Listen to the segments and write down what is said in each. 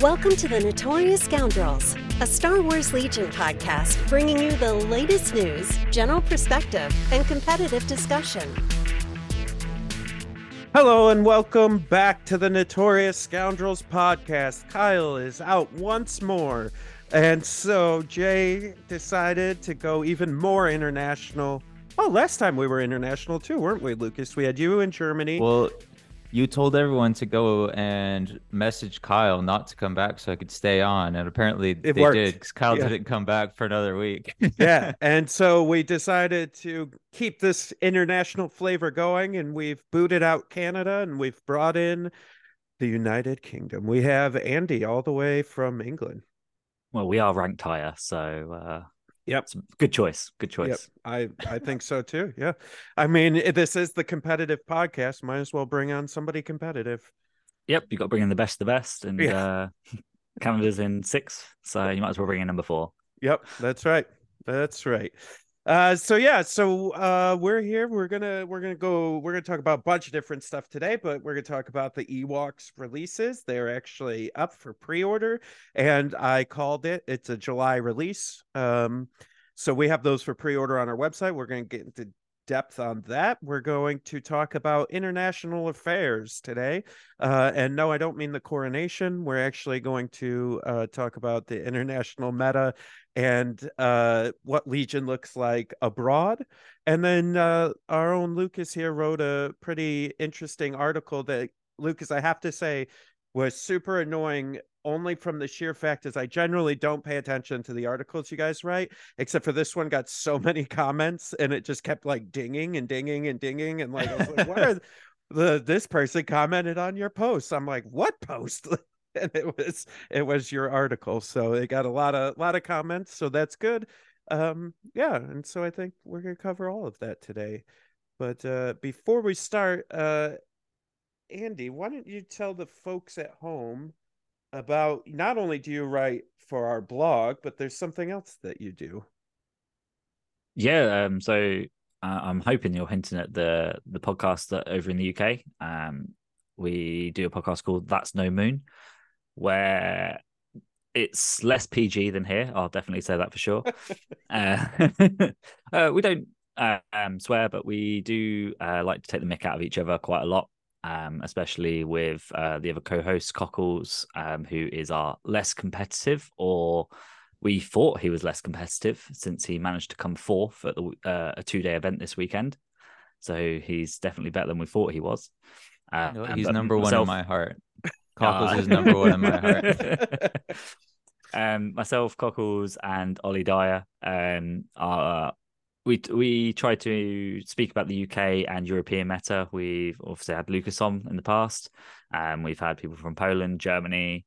Welcome to the Notorious Scoundrels, a Star Wars Legion podcast bringing you the latest news, general perspective, and competitive discussion. Hello and welcome back to the Notorious Scoundrels podcast. Kyle is out once more. And so Jay decided to go even more international. Oh, last time we were international too, weren't we, Lucas? We had you in Germany. Well, you told everyone to go and message Kyle not to come back so I could stay on, and apparently It they worked. did because Kyle Yeah. didn't come back for another week. yeah. And so we decided to keep this international flavor going, and we've booted out Canada and we've brought in the United Kingdom. We have Andy all the way from England. Well, we are ranked higher, so uh, Yep. it's good choice. Good choice. Yep, I I think so too. Yeah, I mean this is the competitive podcast. Might as well bring on somebody competitive. Yep, you got to bring in the best of the best, and Yeah. uh, Canada's in six. so you might as well bring in number four. Yep, that's right. That's right. Uh, so yeah, so uh, we're here. We're gonna we're gonna go. We're gonna talk about a bunch of different stuff today, but we're gonna talk about the Ewoks releases. They're actually up for pre-order, and I called it. It's a July release. Um, so we have those for pre-order on our website. We're gonna get into depth on that. We're going to talk about international affairs today. Uh, and no, I don't mean the coronation. We're actually going to uh, talk about the international meta and uh, what Legion looks like abroad. And then uh, our own Lucas here wrote a pretty interesting article that, Lucas, I have to say, was super annoying only from the sheer fact is I generally don't pay attention to the articles you guys write, except for this one got so many comments and it just kept like dinging and dinging and dinging. And like, I was like, what are the this person commented on your post? I'm like, what post? and it was it was your article. So it got a lot of lot of comments. So that's good. Um, yeah, and so I think we're gonna cover all of that today. But uh before we start, uh Andy, why don't you tell the folks at home about not only do you write for our blog, but there's something else that you do. Yeah. Um. So uh, I'm hoping you're hinting at the the podcast that over in the UK. Um, we do a podcast called That's No Moon, where it's less PG than here. I'll definitely say that for sure. uh, uh, we don't uh, um, swear, but we do uh, like to take the mick out of each other quite a lot. Um, especially with uh, the other co-host Cockles, um, who is our less competitive, or we thought he was less competitive since he managed to come fourth at the, uh, a two-day event this weekend. So he's definitely better than we thought he was. Uh, and He's number one in my heart. Ah. Cockles is number one in my heart. um, myself, Cockles, and Ollie Dyer um, are. We we try to speak about the UK and European meta. We've obviously had Lucas on in the past. Um, we've had people from Poland, Germany.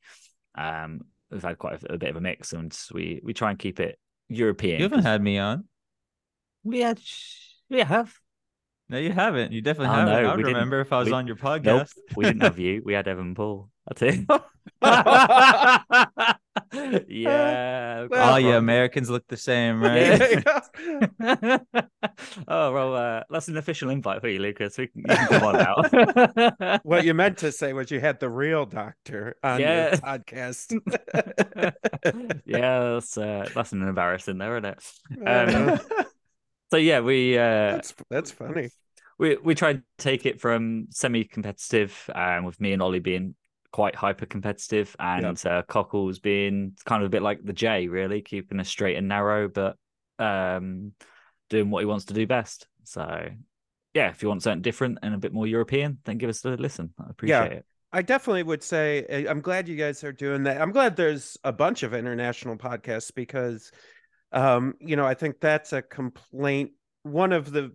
Um, we've had quite a, a bit of a mix, and we we try and keep it European. You haven't had me on. we had we have No, you haven't. You definitely Oh, haven't. no, I would remember if I was We- on your nope. podcast. We didn't have you. We had Evan Paul. That's it. yeah. Well- All you. Americans look the same, Yeah. right? oh well, uh, that's an official invite for you, Lucas. We can, you can come on now. what you meant to say was you had the real doctor on Yeah. your podcast. yeah, that's uh, that's an embarrassing there, isn't it? Uh, Um, so yeah, we uh, that's that's funny. we we tried to take it from semi-competitive, um, with me and Ollie being quite hyper competitive, and uh, Cockles being kind of a bit like the J, really keeping us straight and narrow, but um, doing what he wants to do best. So yeah, if you want something different and a bit more European, then give us a listen. I appreciate it. I definitely would say I- I'm glad you guys are doing that. I'm glad there's a bunch of international podcasts because um you know, I think that's a complaint one of the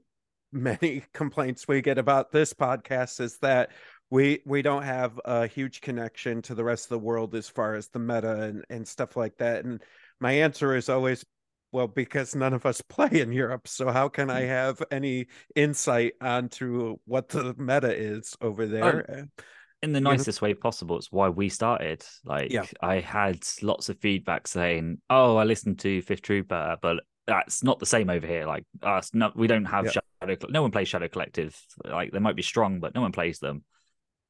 many complaints we get about this podcast is that we we don't have a huge connection to the rest of the world as far as the meta and, and stuff like that. And my answer is always well, because none of us play in Europe, so how can I hmm. have any insight onto what the meta is over oh. there? Eh, in the nicest way possible. It's why we started. Like Yeah. I had lots of feedback saying, "Oh, I listened to Fifth Trooper, but that's not the same over here. Like us, no, we don't have Yeah. Shadow. No one plays Shadow Collective. Like they might be strong, but no one plays them.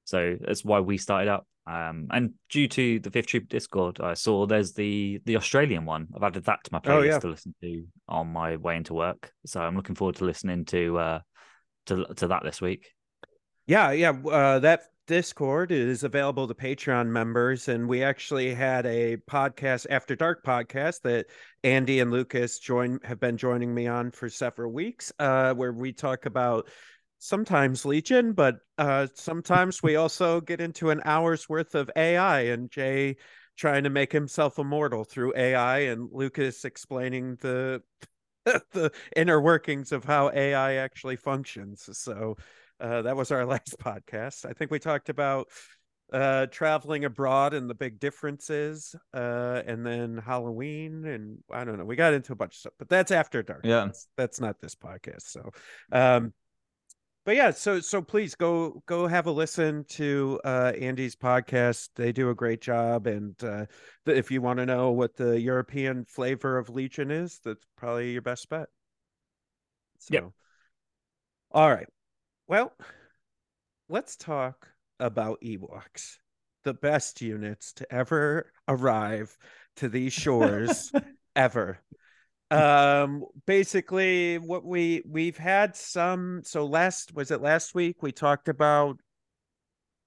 So that's why we started up. Um, and due to the Fifth Troop Discord, I saw there's the the Australian one. I've added that to my Oh, playlist yeah. to listen to on my way into work. So I'm looking forward to listening to uh to to that this week. Yeah, yeah. Uh, that Discord is available to Patreon members, and we actually had a podcast, After Dark podcast, that Andy and Lucas join have been joining me on for several weeks, uh, where we talk about sometimes Legion, but uh, sometimes we also get into an hour's worth of AI and Jay trying to make himself immortal through AI, and Lucas explaining the the inner workings of how AI actually functions. So uh, that was our last podcast. I think we talked about uh, traveling abroad and the big differences, uh, and then Halloween, and I don't know. We got into a bunch of stuff, but that's after dark. Yeah. that's, that's not this podcast. So, um, but yeah, so so please go go have a listen to uh, Andy's podcast. They do a great job, and uh, if you want to know what the European flavor of Legion is, that's probably your best bet. So, Yep. all right. Well, let's talk about Ewoks, the best units to ever arrive to these shores ever. Um basically what we we've had some so last was it last week we talked about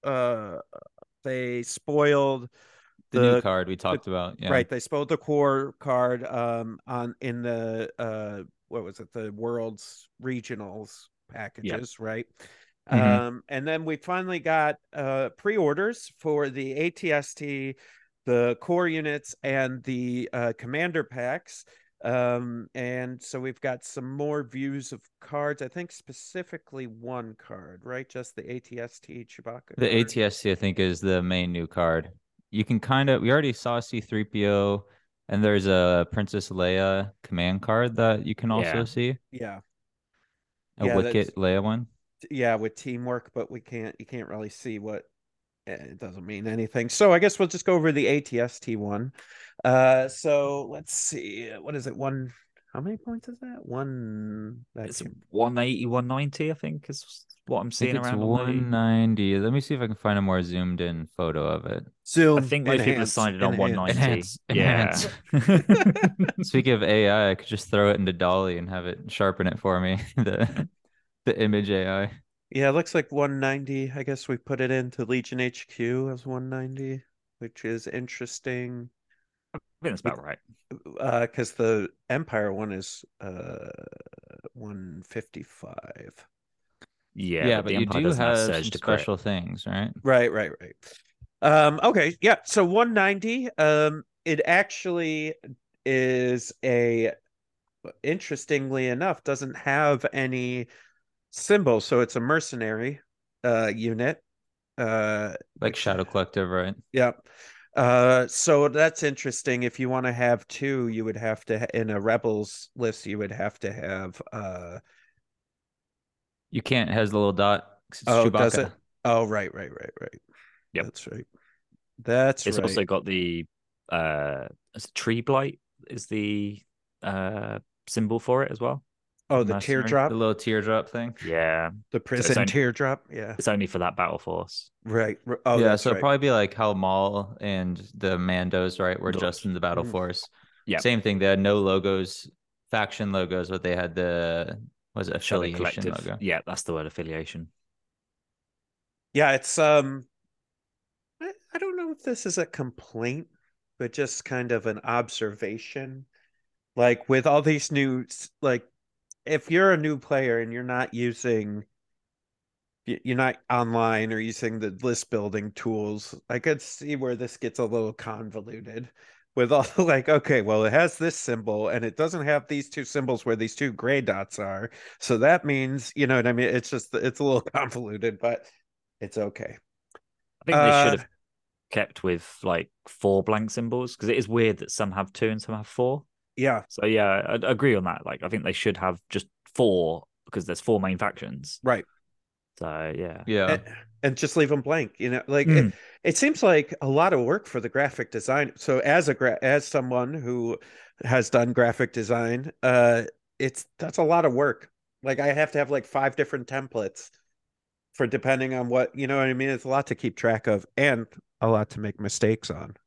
uh they spoiled The, The- new card we talked about. Yeah. Right, they spoiled the core card um on in the uh what was it, the world's regionals packages, right? Mhm. Um and then we finally got uh pre-orders for the ATST, the core units and the uh commander packs. Um and so we've got some more views of cards, I think specifically one card, right? Just the ATST Chewbacca. The card. ATST, I think, is the main new card. You can kind of, we already saw C3PO, and there's a Princess Leia command card that you can also Yeah. see. Yeah. A Yeah, Wicket Leia one. yeah with teamwork but we can't you can't really see what it doesn't mean anything so i guess we'll just go over the atst one uh so let's see what is it one how many points is that one that It's can't- 180, 190, I think, is what I'm seeing it's around. on the- 190. Let me see if I can find a more zoomed in photo of it. zoom I think most people have signed it on enhance. 190. Enhance, Yeah. Speaking of AI, I could just throw it into DALL-E and have it sharpen it for me. the the image AI. Yeah it looks like 190 i guess we put it into legion hq as 190 which is interesting I think that's about right. uh because the empire one is uh 155 Yeah, Yeah, but, but you Empire do have some to crit. special things, right? Right, right, right. Um, okay, yeah. So 190. Um, it actually is a interestingly enough, doesn't have any symbol, so it's a mercenary uh unit. Uh Like Shadow Collective, right? yeah. Uh, so that's interesting. If you want to have two, you would have to in a rebels list, you would have to have uh You can't has the little dot It's oh, Chewbacca. does it? Oh, right, right, right, right. Yep. That's right. That's It's right. also got the uh tree blight is the uh symbol for it as well. Oh, the mercenary, teardrop. The little teardrop thing. Yeah. The prison only- teardrop. Yeah. It's only for that battle force. Right. Oh, yeah, so right. it'd probably be like how Maul and the Mandos, right, were just in the battle Mhm. force. Yeah. Same thing. They had no logos, faction logos, but they had the was it Shadow affiliation Collective. logo. Yeah, that's the word affiliation. Yeah, it's um I, I don't know if this is a complaint, but just kind of an observation. Like with all these new like if you're a new player and you're not using you're not online or using the list building tools, I could see where this gets a little convoluted with all like, okay, well, it has this symbol and it doesn't have these two symbols where these two gray dots are. So that means, you know what I mean? It's just it's a little convoluted, but it's okay. I think they Uh, should have kept with like four blank symbols because it is weird that some have two and some have four. Yeah, So yeah, I I agree on that. Like I think they should have just four because there's four main factions. right. So yeah. Yeah. And, and just leave them blank, you know, like Mm. it, it seems like a lot of work for the graphic design. So as a gra- as someone who has done graphic design, uh it's that's a lot of work. Like I have to have like five different templates for depending on what you know what I mean. It's a lot to keep track of and a lot to make mistakes on.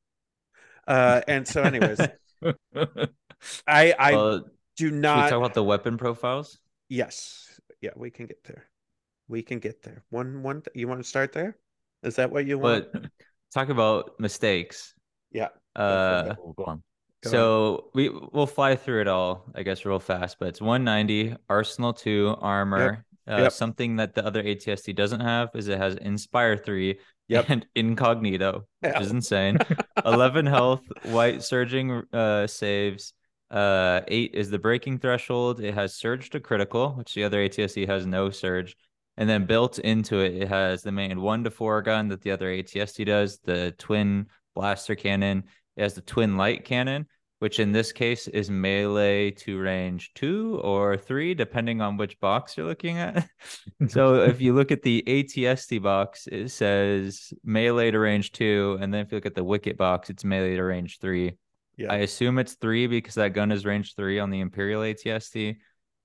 Uh, and so, anyways, I I well, do not. talk about the weapon profiles? Yes, yeah, we can get there. We can get there. One one. You want to start there? Is that what you want? But talk about mistakes. yeah. Uh, go on. Go so we we'll fly through it all, I guess, real fast. But it's 190, Arsenal 2, armor. Uh, Yep. Something that the other ATST doesn't have is it has Inspire 3 Yep. and Incognito, which is insane. 11 health, white surging uh, saves. Uh, 8 is the breaking threshold. It has surge to critical, which the other ATST has no surge. And then built into it, it has the main 1 to 4 gun that the other ATST does, the twin blaster cannon. It has the twin light cannon, which in this case is melee to range two or three, depending on which box you're looking at. so if you look at the ATST box, it says melee to range two. And then if you look at the Wicket box, it's melee to range three. Yeah. I assume it's three because that gun is range three on the Imperial ATST,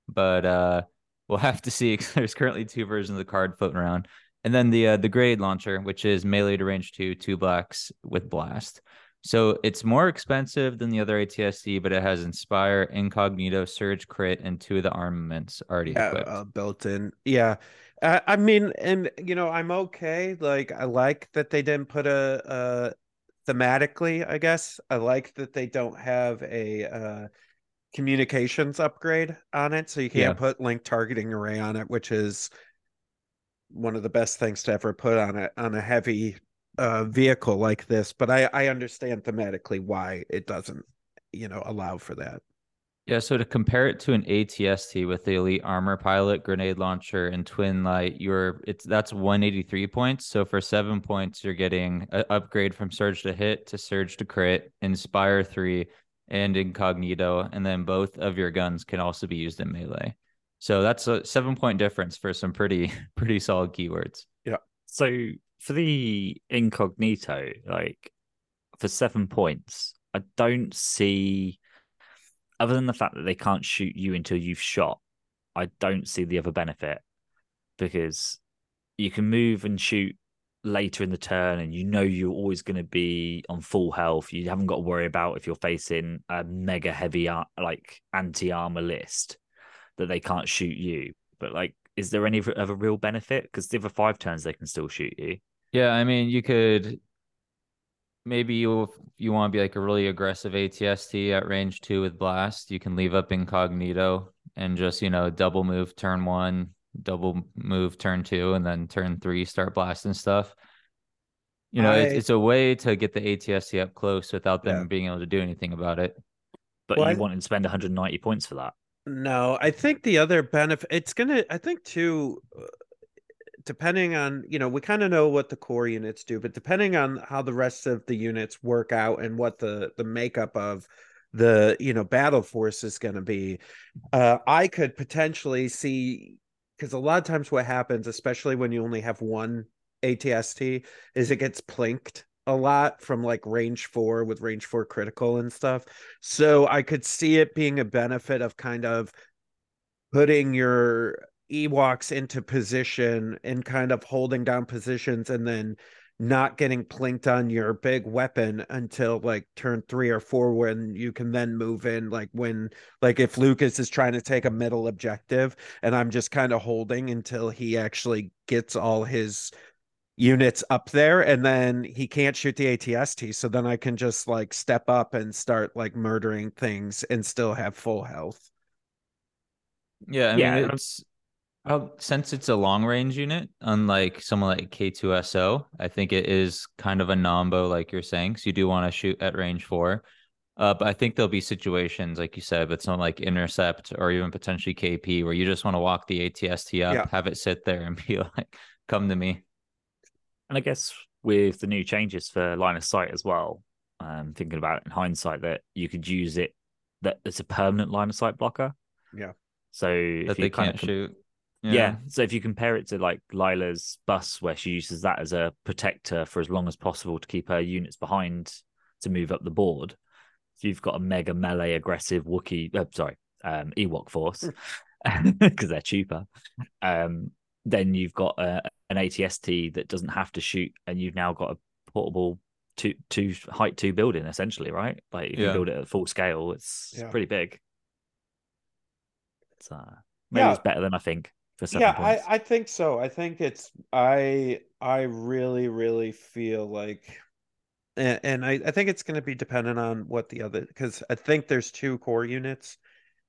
but uh, we'll have to see. 'cause There's currently two versions of the card floating around, and then the uh, the grenade launcher, which is melee to range two, two blacks with blast. So it's more expensive than the other ATST, but it has Inspire, Incognito, Surge, Crit, and two of the armaments already yeah, equipped. uh, built in. Yeah. I, I mean, and you know, I'm okay. Like, I like that they didn't put a, uh thematically, I guess. I like that they don't have a uh communications upgrade on it, so you can't Yeah. put link targeting array on it, which is one of the best things to ever put on it on a heavy uh vehicle like this. But I I understand thematically why it doesn't, you know, allow for that. Yeah, so to compare it to an ATST with the Elite Armor Pilot, Grenade Launcher, and Twin Light, you're it's that's 183 points. So for seven points, you're getting an upgrade from Surge to Hit to Surge to Crit, Inspire three, and Incognito, and then both of your guns can also be used in melee. So that's a seven point difference for some pretty pretty solid keywords. Yeah. So for the incognito, like for seven points, I don't see, other than the fact that they can't shoot you until you've shot, I don't see the other benefit because you can move and shoot later in the turn and you know you're always going to be on full health. You haven't got to worry about if you're facing a mega heavy, ar- like anti armor list that they can't shoot you. But like, is there any other real benefit? Because the other five turns they can still shoot you. Yeah, I mean, you could maybe you if you want to be like a really aggressive ATST at range two with blast, you can leave up incognito and just you know double move turn one, double move turn two, and then turn three start blasting stuff. You know, it's, I- it's a way to get the ATST up close without them Yeah. being able to do anything about it. But Well, you I- wanted to spend 190 points for that. No, I think the other benefit it's gonna I think too uh, depending on, you know, we kind of know what the core units do, but depending on how the rest of the units work out and what the the makeup of the, you know, battle force is going to be, uh I could potentially see because a lot of times what happens, especially when you only have one ATST, is it gets plinked a lot from like range four with range four critical and stuff. So I could see it being a benefit of kind of putting your Ewoks into position and kind of holding down positions and then not getting plinked on your big weapon until like turn three or four when you can then move in like when like if Lucas is trying to take a middle objective and I'm just kind of holding until he actually gets all his units up there and then he can't shoot the ATST so then I can just like step up and start like murdering things and still have full health. Yeah, I Yeah, mean and- it's uh, since it's a long range unit, unlike someone like K2SO, I think it is kind of a nombo, like you're saying. So you do want to shoot at range four. Uh, but I think there'll be situations, like you said, with something like intercept or even potentially KP, where you just want to walk the ATST up, Yeah. have it sit there, and be like, "Come to me." And I guess with the new changes for line of sight as well, um, thinking about it in hindsight that you could use it that it's a permanent line of sight blocker. Yeah. So if That you they kind can't of shoot. Yeah. So if you compare it to like Lila's bus, where she uses that as a protector for as long as possible to keep her units behind to move up the board, if you've got a mega melee aggressive Wookiee, uh, sorry, um, Ewok force, because they're cheaper, um, then you've got a, an ATST that doesn't have to shoot, and you've now got a portable two two height two building essentially, right? Like if Yeah. you build it at full scale, it's, it's Yeah. pretty big. So maybe Yeah. it's better than I think for seven yeah points. I, I think so i think it's i i really really feel like and, and I, I think it's going to be dependent on what the other because i think there's two core units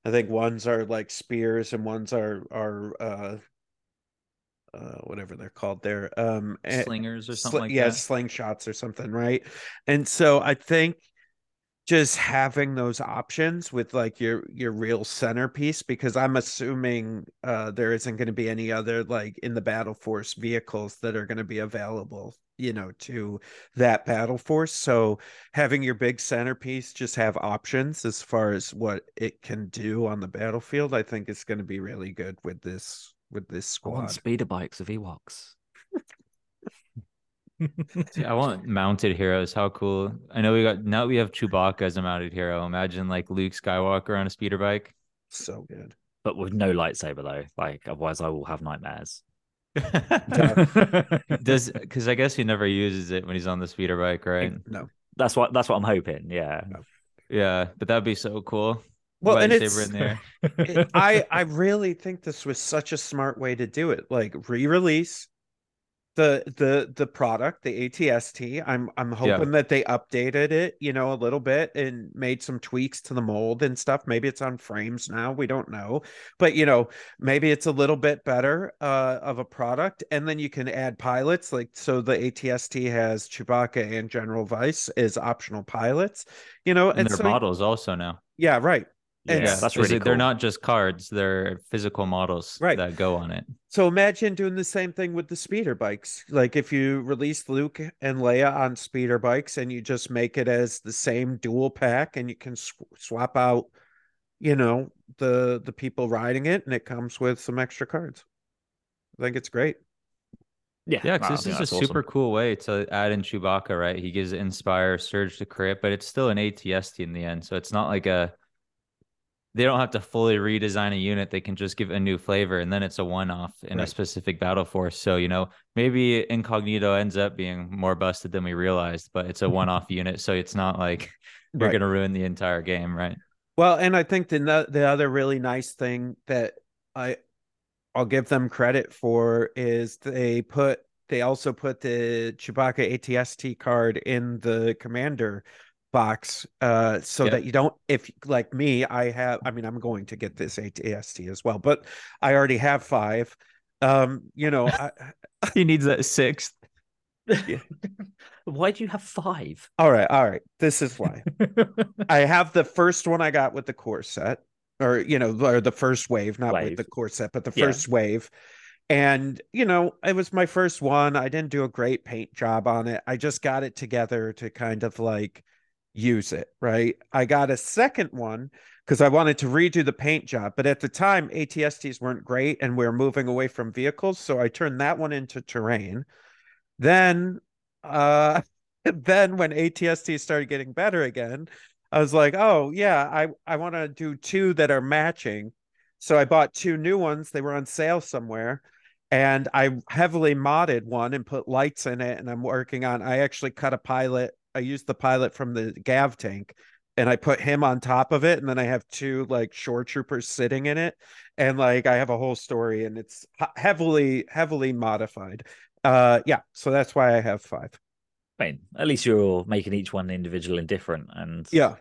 i think ones are like spears and ones are are uh uh whatever they're called there um Slingers or something like yeah that. slingshots or something right and so i think just having those options with like your your real centerpiece because i'm assuming uh there isn't going to be any other like in the battle force vehicles that are going to be available you know to that battle force so having your big centerpiece just have options as far as what it can do on the battlefield i think is going to be really good with this with this I want speeder bikes of Ewoks. See, I want mounted heroes. How cool! I know we got now we have Chewbacca as a mounted hero. Imagine like Luke Skywalker on a speeder bike. so good but with no lightsaber though. Like otherwise, I will have nightmares. Does because I guess he never uses it when he's on the speeder bike, right? no That's what that's what I'm hoping. Yeah. Yeah, but that'd be so cool. Well, and it's- in there. it- I I really think this was such a smart way to do it. Like re-release the the the product, the ATST. I'm I'm hoping that they updated it, you know, a little bit and made some tweaks to the mold and stuff. Maybe it's on frames now. We don't know, but you know, maybe it's a little bit better uh, of a product. And then you can add pilots, like so. The ATST has Chewbacca and General Vice as optional pilots. You know, And, and their so models also now. yeah, right. Yeah, And Yeah, that's is really cool. They're not just cards; they're physical models Right. that go on it. So imagine doing the same thing with the speeder bikes. Like if you release Luke and Leia on speeder bikes and you just make it as the same dual pack and you can sw- swap out, you know, the the people riding it and it comes with some extra cards. I think it's great. Yeah. Yeah, I because this think is a awesome. super cool way to add in Chewbacca, right? He gives it Inspire, Surge to crit, but it's still an ATST in the end. So it's not like a they don't have to fully redesign a unit. They can just give it a new flavor and then it's a one off in a specific battle force. So, you know, maybe Incognito ends up being more busted than we realized, but it's a mm-hmm. one off unit. So it's not like we're Right. gonna ruin the entire game, right? Well, and I think the the other really nice thing that I I'll give them credit for is they put they also put the Chewbacca ATST card in the commander box uh so Yep. that you don't if like me I have I mean I'm going to get this ATST as well but I already have 5 um you know I, He needs that sixth. Why do you have five? all right all right this is why I have the first one I got with the core set, or you know, or the first wave, not with the core set, but the Yeah. first wave. And you know, it was my first one. I didn't do a great paint job on it. I just got it together to kind of like use it, right? I got a second one because I wanted to redo the paint job, but at the time ATSTs weren't great and we are moving away from vehicles, so I turned that one into terrain. Then uh then when ATST started getting better again, I was like, oh yeah, I I want to do two that are matching. So I bought two new ones. They were on sale somewhere. And I heavily modded one and put lights in it. And I'm working on, I actually cut a pilot. I used the pilot from the Gav tank and I put him on top of it. And then I have two like shore troopers sitting in it. And like I have a whole story and it's heavily, heavily modified. Uh yeah, so that's why I have five. I mean, at least you're making each one individual and different and Yeah.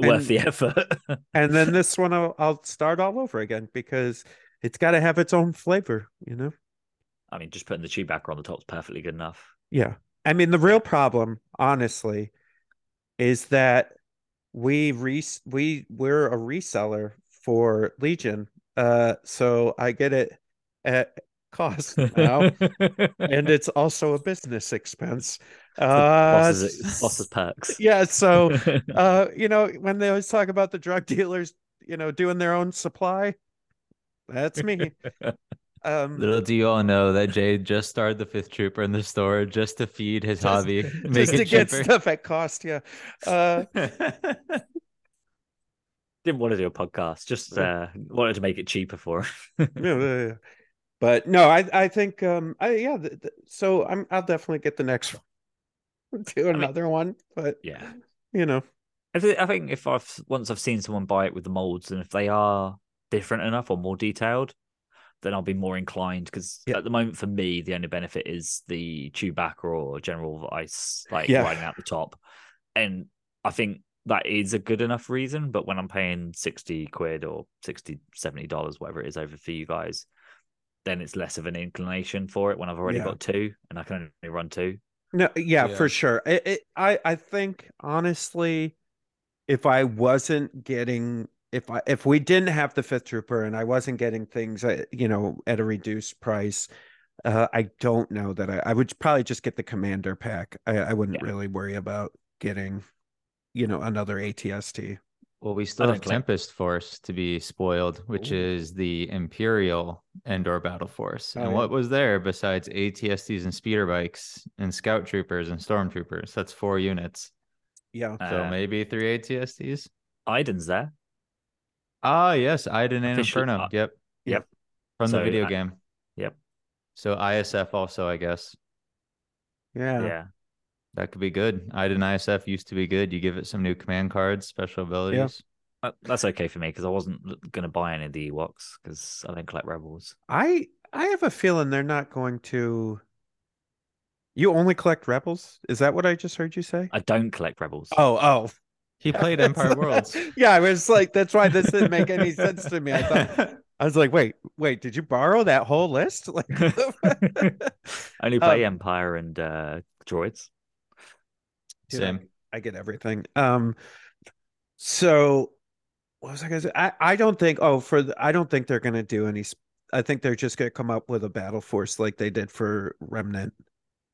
worth And- the effort. and then this one I'll, I'll start all over again because it's got to have its own flavor, you know. I mean, just putting the Chewbacca on the top is perfectly good enough. Yeah, I mean the real problem, honestly, is that we re we we're a reseller for Legion, uh, so I get it at cost now, and it's also a business expense. Uh, bosses, bosses perks. yeah, so uh, you know, when they always talk about the drug dealers, you know, doing their own supply, that's me. Um, Little do you all know that Jay just started the fifth trooper in the store just to feed his Just- hobby, just to get cheaper. stuff at cost, yeah. Uh, Didn't want to do a podcast, just uh, wanted to make it cheaper for him. yeah, yeah, yeah. but no, I I think um I yeah. th- th- so I'm I'll definitely get the next one, do mean- another one, but Yeah. you know, I I think if I've once I've seen someone buy it with the molds, and if they are different enough or more detailed, then I'll be more inclined. Because Yeah. at the moment, for me, the only benefit is the Chewbacca or General Ice, like Yeah. riding out the top, and I think that is a good enough reason. But when I'm paying sixty quid or 60 70 dollars, whatever it is, over for you guys, then it's less of an inclination for it when I've already Yeah. got two and I can only run two. no, yeah, Yeah. for sure. It, it I I think honestly, if I wasn't getting if I if we didn't have the fifth trooper and I wasn't getting things at you know at a reduced price. Uh, I don't know that I, I would probably just get the commander pack. I, I wouldn't Yeah. really worry about getting, you know, another ATST. Well, we still have Tempest Force to be spoiled, which Ooh. is the Imperial Endor Battle Force. Oh, and yeah. what was there besides ATSTs and speeder bikes and scout troopers and stormtroopers? That's four units. Yeah. So Uh, maybe three ATSTs. Iden's there. Ah, yes, Iden and Officially- Inferno. uh, yep. yep. From the video uh, game. yep. So ISF also, I guess. Yeah. yeah. That could be good. Iden ISF used to be good. You give it some new command cards, special abilities. Uh, That's okay for me because I wasn't going to buy any of the Ewoks because I don't collect Rebels. I I have a feeling they're not going to. You only collect rebels? Is that what I just heard you say? I don't collect Rebels. Oh, oh. He played Empire Worlds. yeah, I was like, that's why this didn't make any sense to me. I thought I was like, wait, wait, did you borrow that whole list? Like, only play Um, Empire and uh, droids. Dude, I- Same. I get everything. Um, so what was I gonna say? I, I don't think. Oh, for the, I don't think they're gonna do any. I think they're just gonna come up with a battle force like they did for Remnant.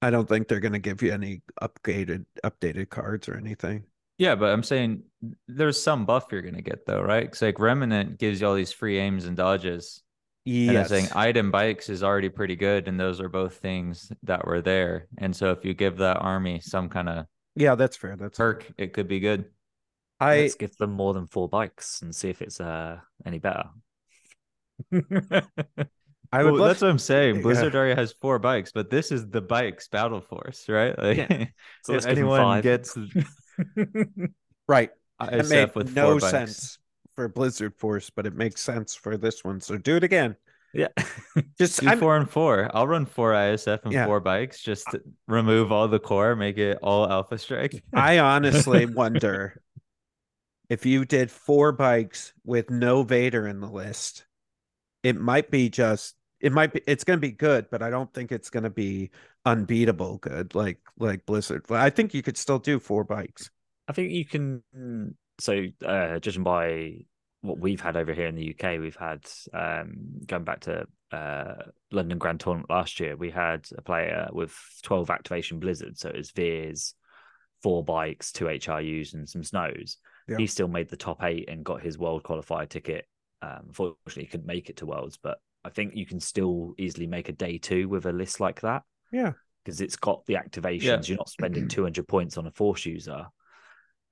I don't think they're gonna give you any upgraded updated cards or anything. Yeah, but I'm saying there's some buff you're gonna get though, right? Because like Remnant gives you all these free aims and dodges. And I'm saying Iden bikes is already pretty good, and those are both things that were there. And so if you give that army some kind of yeah, that's fair. That's fair. perk, it could be good. I Let's give them more than four bikes and see if it's uh, any better. I would Well, love that's what I'm saying. Yeah. Blizzard already has four bikes, but this is the bikes battle force, right? Like Yeah. So if let's give them anyone gets right. It made with no four sense for Blizzard Force, but it makes sense for this one. So do it again. yeah. Just Do I'm, four and four. I'll run four ISF and Yeah. four bikes. Just to remove all the core, make it all Alpha Strike. I honestly wonder if you did four bikes with no Vader in the list, it might be just it might be it's going to be good, but I don't think it's going to be unbeatable good like like Blizzard. I think you could still do four bikes. I think you can. So, uh, judging by what we've had over here in the UK, we've had um, going back to uh, London Grand Tournament last year. We had a player with twelve activation blizzards, so it was Veers, four bikes, two HRUs, and some snows. Yeah. He still made the top eight and got his world qualifier ticket. Um, unfortunately, he couldn't make it to Worlds, but I think you can still easily make a day two with a list like that. Yeah. because it's got the activations. You're not spending 200 points on a force user,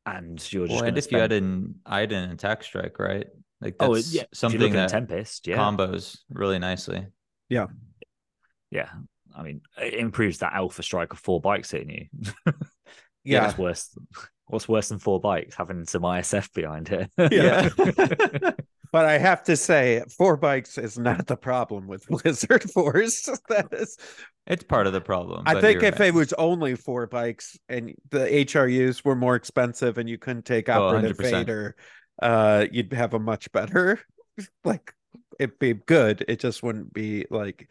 and you're just Well, going and to if you spend. had an Iden attack strike, right? Like oh, that's oh, it- yeah. something looking that Tempest, yeah, combos really nicely. yeah. Yeah. I mean, it improves that alpha strike of four bikes hitting you. Yeah. what's worse? What's worse than four bikes? Having some ISF behind it. Yeah. But I have to say, four bikes is not the problem with Blizzard Force. that is It's part of the problem. I think if right. it was only four bikes and the HRUs were more expensive and you couldn't take Oh, operative 100%. Vader, uh, you'd have a much better like it'd be good. It just wouldn't be like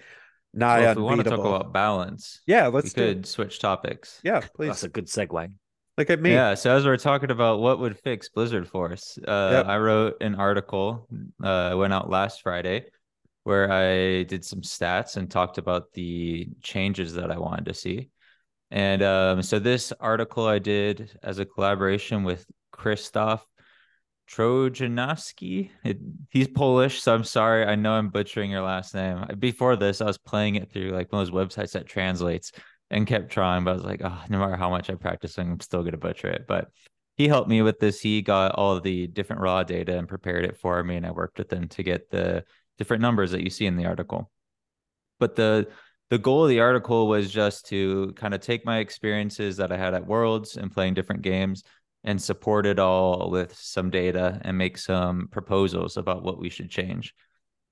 nigh well, if we want to talk about balance, yeah, let's do it. could switch topics. Yeah, please That's a good segue. Look at me. Yeah, so as we're talking about what would fix Blizzard Force, uh, Yep. I wrote an article, uh, went out last Friday, where I did some stats and talked about the changes that I wanted to see. And um, so this article I did as a collaboration with Christoph Trojanowski. It, he's Polish, so I'm sorry. I know I'm butchering your last name. Before this, I was playing it through like one of those websites that translates and kept trying, but I was like, oh, no matter how much I practice, I'm still gonna butcher it. But he helped me with this. He got all the different raw data and prepared it for me, and I worked with him to get the different numbers that you see in the article. but the the goal of the article was just to kind of take my experiences that I had at Worlds and playing different games and support it all with some data and make some proposals about what we should change.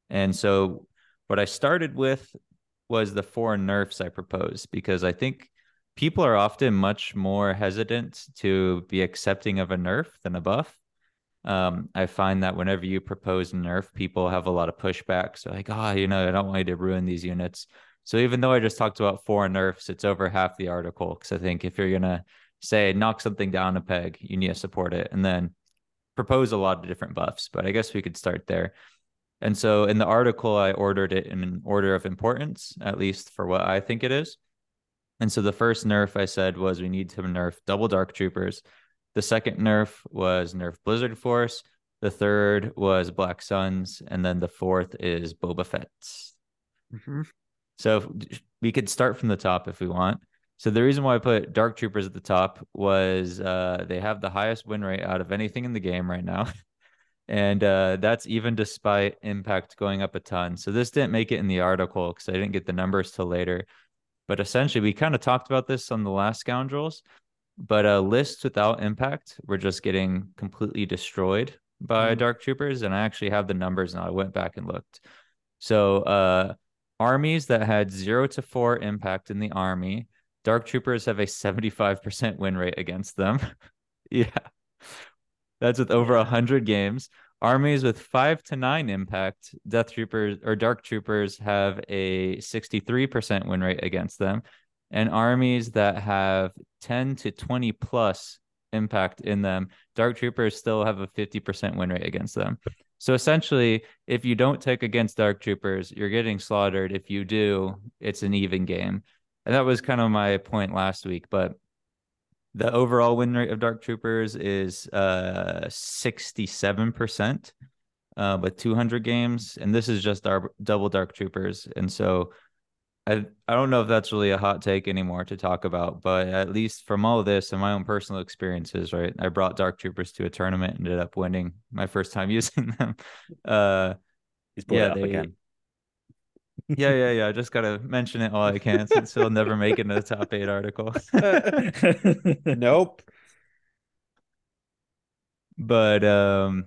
And so what I started with was the four nerfs I proposed because I think people are often much more hesitant to be accepting of a nerf than a buff. Um, I find that whenever you propose a nerf, people have a lot of pushback. So like, oh, you know, I don't want you to ruin these units. So even though I just talked about four nerfs, it's over half the article because I think if you're gonna say knock something down a peg, you need to support it, and then propose a lot of different buffs. But I guess we could start there. And so in the article, I ordered it in an order of importance, at least for what I think it is. And so the first nerf I said was we need to nerf double dark troopers. The second nerf was nerf Blizzard Force. The third was Black Suns, and then the fourth is Boba Fett. Mm-hmm. So we could start from the top if we want. So the reason why I put Dark Troopers at the top was uh, they have the highest win rate out of anything in the game right now. and uh, that's even despite impact going up a ton. So this didn't make it in the article because I didn't get the numbers till later. But essentially, we kind of talked about this on the last Scoundrels. But uh, lists without impact were just getting completely destroyed by mm-hmm. Dark Troopers, and I actually have the numbers now. I went back and looked. So uh, armies that had zero to four impact in the army, Dark Troopers have a 75% win rate against them. yeah. That's with over 100 games. Armies with five to nine impact, Death Troopers or Dark Troopers have a 63% win rate against them. And armies that have 10 to 20 plus impact in them, Dark Troopers still have a 50% win rate against them. So essentially, if you don't take against Dark Troopers, you're getting slaughtered. If you do, it's an even game. And that was kind of my point last week. But the overall win rate of Dark Troopers is uh 67% uh, with 200 games. And this is just our double Dark Troopers. And so I I don't know if that's really a hot take anymore to talk about, but at least from all of this and my own personal experiences, right? I brought Dark Troopers to a tournament, ended up winning my first time using them. Uh, he's yeah, they, again. Yeah, yeah, yeah. I just gotta mention it all I can since it'll never make it in the top eight article. nope. But um,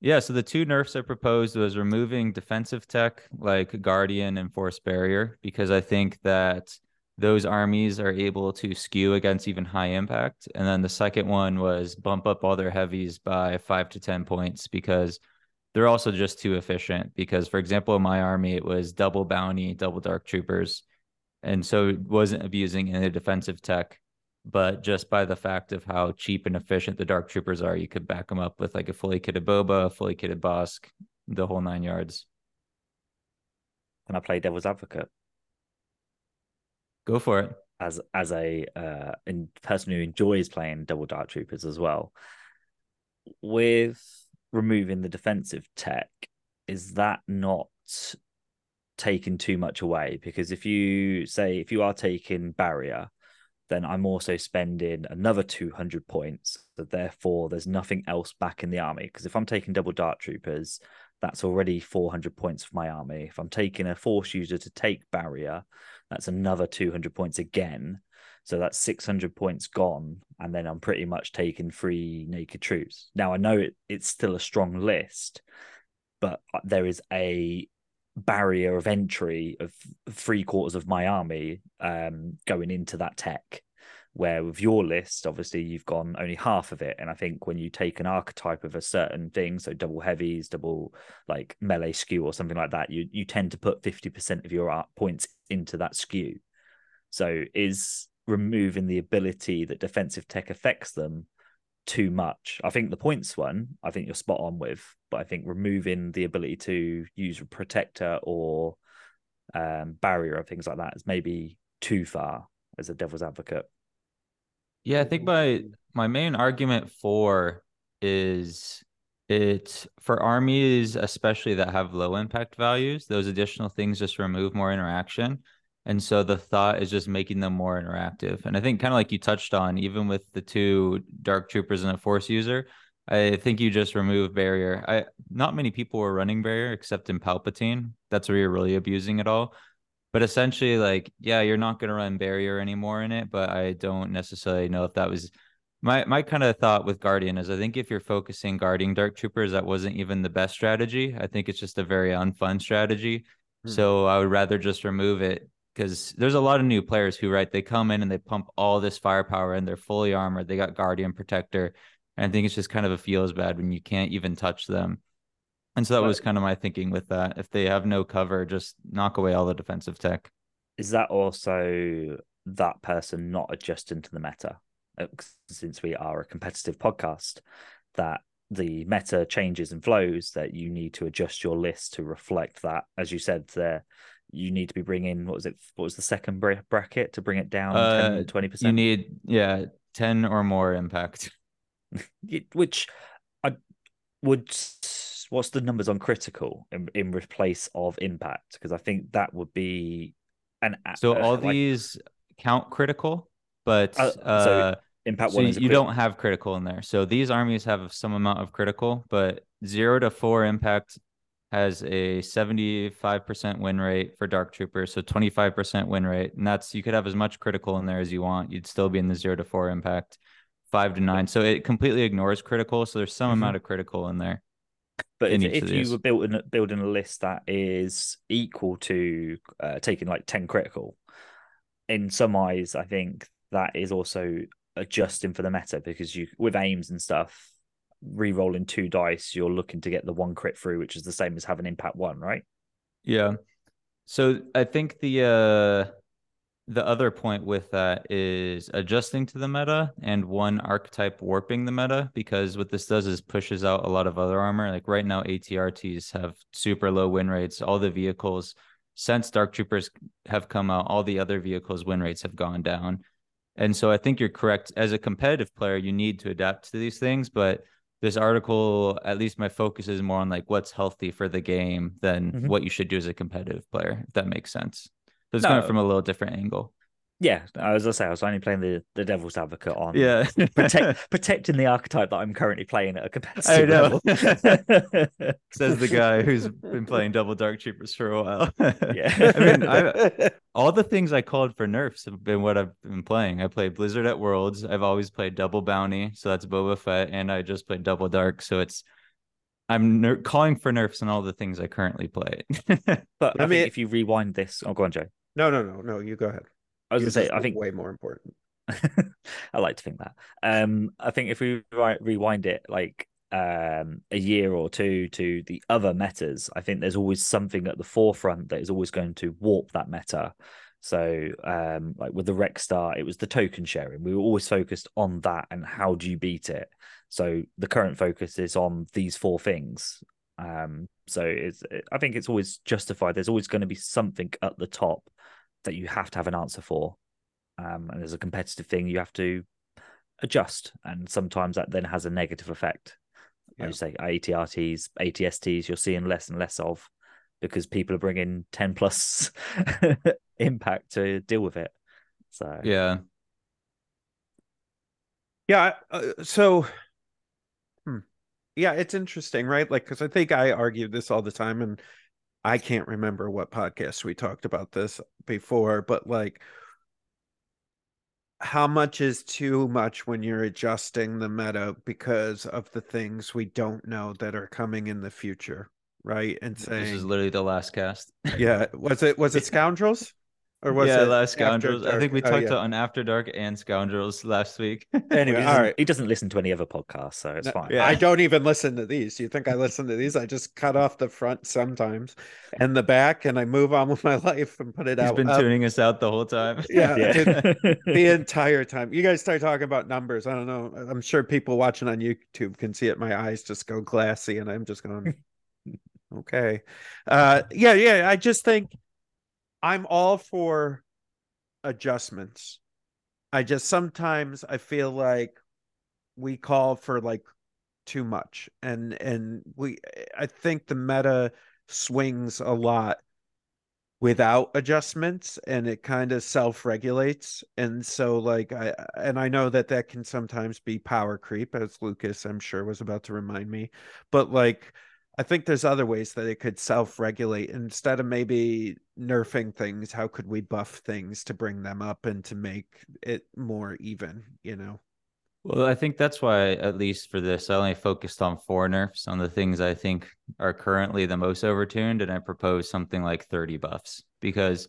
yeah, so the two nerfs I proposed was removing defensive tech like Guardian and Force Barrier because I think that those armies are able to skew against even high impact. And then the second one was bump up all their heavies by five to 10 points because they're also just too efficient. Because, for example, in my army, it was double bounty, double dark troopers. And so it wasn't abusing any defensive tech but just by the fact of how cheap and efficient the dark troopers are, you could back them up with like a fully kitted boba, a fully kitted Bossk the whole nine yards. Can I play devil's advocate? Go for it. As as a uh, in, person who enjoys playing double dark troopers as well, with removing the defensive tech, is that not taking too much away? Because if you say if you are taking barrier then I'm also spending another 200 points. So therefore, there's nothing else back in the army. Because if I'm taking double dark troopers, that's already 400 points for my army. If I'm taking a force user to take barrier, that's another 200 points again. So that's 600 points gone. And then I'm pretty much taking three naked troops. Now, I know it, it's still a strong list, but uh, there is a barrier of entry of three quarters of my army um, going into that tech. Where with your list, obviously you've gone only half of it, and I think when you take an archetype of a certain thing, so double heavies, double like melee skew or something like that, you you tend to put fifty percent of your points into that skew. So is removing the ability that defensive tech affects them too much. I think the points one, I think you're spot on with, but I think removing the ability to use a protector or um, barrier or things like that is maybe too far as a devil's advocate. Yeah, I think my my main argument for is it for armies, especially that have low impact values, those additional things just remove more interaction. And so the thought is just making them more interactive. And I think kind of like you touched on, even with the two dark troopers and a force user, I think you just remove barrier. I not many people were running barrier except in Palpatine. That's where you're really abusing it all. But essentially, like, yeah, you're not gonna run barrier anymore in it, but I don't necessarily know if that was my my kind of thought with Guardian is I think if you're focusing guarding Dark Troopers, that wasn't even the best strategy. I think it's just a very unfun strategy. Hmm. So I would rather just remove it because there's a lot of new players who right they come in and they pump all this firepower and they're fully armored. They got Guardian Protector. And I think it's just kind of a feels bad when you can't even touch them. And so that was kind of my thinking with that. If they have no cover, just knock away all the defensive tech. Is that also that person not adjusting to the meta? Uh, Since we are a competitive podcast, that the meta changes and flows, that you need to adjust your list to reflect that. As you said there, you need to be bringing what was it? What was the second bra- bracket to bring it down Uh, 10, 20 You need, yeah, 10 or more impact. which I would. What's the numbers on critical in in replace of impact? Because I think that would be an So uh, all like, these count critical, but Uh, uh, so impact so one you is you don't have critical in there. So these armies have some amount of critical, but zero to four impact has a 75% win rate for Dark Troopers, so 25% win rate. And that's you could have as much critical in there as you want. You'd still be in the zero to four impact, five to nine. So it completely ignores critical. So there's some Mhm. amount of critical in there. But in if, if you were building a- building a list that is equal to uh, taking like ten critical, in some eyes, I think that is also adjusting for the meta because you with aims and stuff, re-rolling two dice, you're looking to get the one crit through, which is the same as having impact one, right? Yeah. So I think the uh the other point with that is adjusting to the meta and one archetype warping the meta because what this does is pushes out a lot of other armor. Like right now, ATRTs have super low win rates. All the vehicles since Dark Troopers have come out, all the other vehicles' win rates have gone down. And so I think you're correct. As a competitive player, you need to adapt to these things, but this article, at least my focus is more on like what's healthy for the game than Mhm. what you should do as a competitive player, if that makes sense. So it's coming from a little different angle. Yeah, as I say, I was only playing the, the devil's advocate on Yeah. protect, protecting the archetype that I'm currently playing at a I competitive know. level. Says the guy who's been playing Double Dark Troopers for a while. Yeah. I mean, I, all the things I called for nerfs have been what I've been playing. I played Blizzard at Worlds. I've always played Double Bounty, so that's Boba Fett, and I just played Double Dark, so it's I'm ner- calling for nerfs on all the things I currently play. But I I, mean- think if you rewind this, oh, go on, Joe. no, no, no, no. You go ahead. I was gonna say, I think way more important. I like to think that. Um, I think if we rewind it like um a year or two to the other metas, I think there's always something at the forefront that is always going to warp that meta. So, um, like with the Rec Star, it was the token sharing. We were always focused on that and how do you beat it. So the current focus is on these four things. Um, so it's I think it's always justified. There's always going to be something at the top that you have to have an answer for um, and as a competitive thing, you have to adjust, and sometimes that then has a negative effect. Yeah. Like you say, ATRTs, ATSTs, you're seeing less and less of because people are bringing ten plus impact to deal with it. So yeah. Yeah. Uh, so, hmm. yeah, it's interesting, right? Like, because I think I argue this all the time, and I can't remember what podcast we talked about this before, but like, how much is too much when you're adjusting the meta because of the things we don't know that are coming in the future, right? And saying This is literally the last cast. yeah, was it was it scoundrels? Or was yeah, it last scoundrels. I think we Dark? Oh, talked yeah. on After Dark and Scoundrels last week. anyway, he all doesn't, he doesn't listen to any other podcasts, so it's No, fine. Yeah. I don't even listen to these. You think I listen to these? I just cut off the front sometimes and the back, and I move on with my life and put it He's out. He's been up tuning us out the whole time. Yeah, yeah. the entire time. You guys start talking about numbers. I don't know. I'm sure people watching on YouTube can see it. My eyes just go glassy, and I'm just going, okay. Uh, yeah, yeah. I just think I'm all for adjustments. I just sometimes I feel like we call for like too much and and we I think the meta swings a lot without adjustments and it kind of self-regulates and so like I and I know that that can sometimes be power creep as Lucas I'm sure was about to remind me but like I think there's other ways that it could self-regulate instead of maybe nerfing things. How could we buff things to bring them up and to make it more even? You know. Well, I think that's why, at least for this, I only focused on four nerfs on the things I think are currently the most overtuned, and I proposed something like 30 buffs because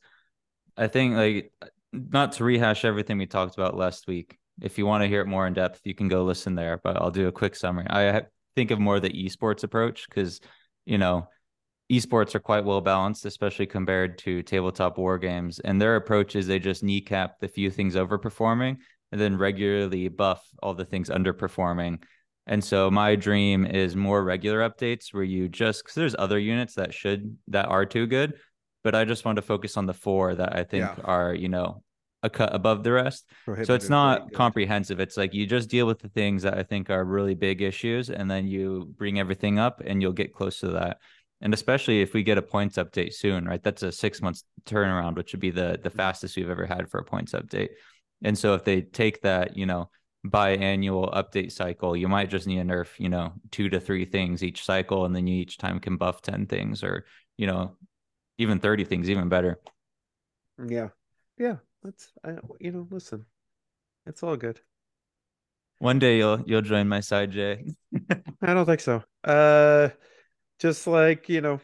I think, like, not to rehash everything we talked about last week. If you want to hear it more in depth, you can go listen there, but I'll do a quick summary. I think of more the esports approach because you know esports are quite well balanced especially compared to tabletop war games and their approach is they just kneecap the few things overperforming and then regularly buff all the things underperforming and so my dream is more regular updates where you just because there's other units that should that are too good but i just want to focus on the four that i think yeah. are you know a cut above the rest. So it's not comprehensive. It's like you just deal with the things that I think are really big issues and then you bring everything up and you'll get close to that. And especially if we get a points update soon, right? That's a six months turnaround, which would be the the fastest we've ever had for a points update. And so if they take that, you know, biannual update cycle, you might just need to nerf, you know, two to three things each cycle, and then you each time can buff 10 things or, you know, even 30 things, even better. Yeah. Yeah. Let's, I, you know, listen, it's all good. One day you'll you'll join my side, Jay. I don't think so. Uh, just like you know,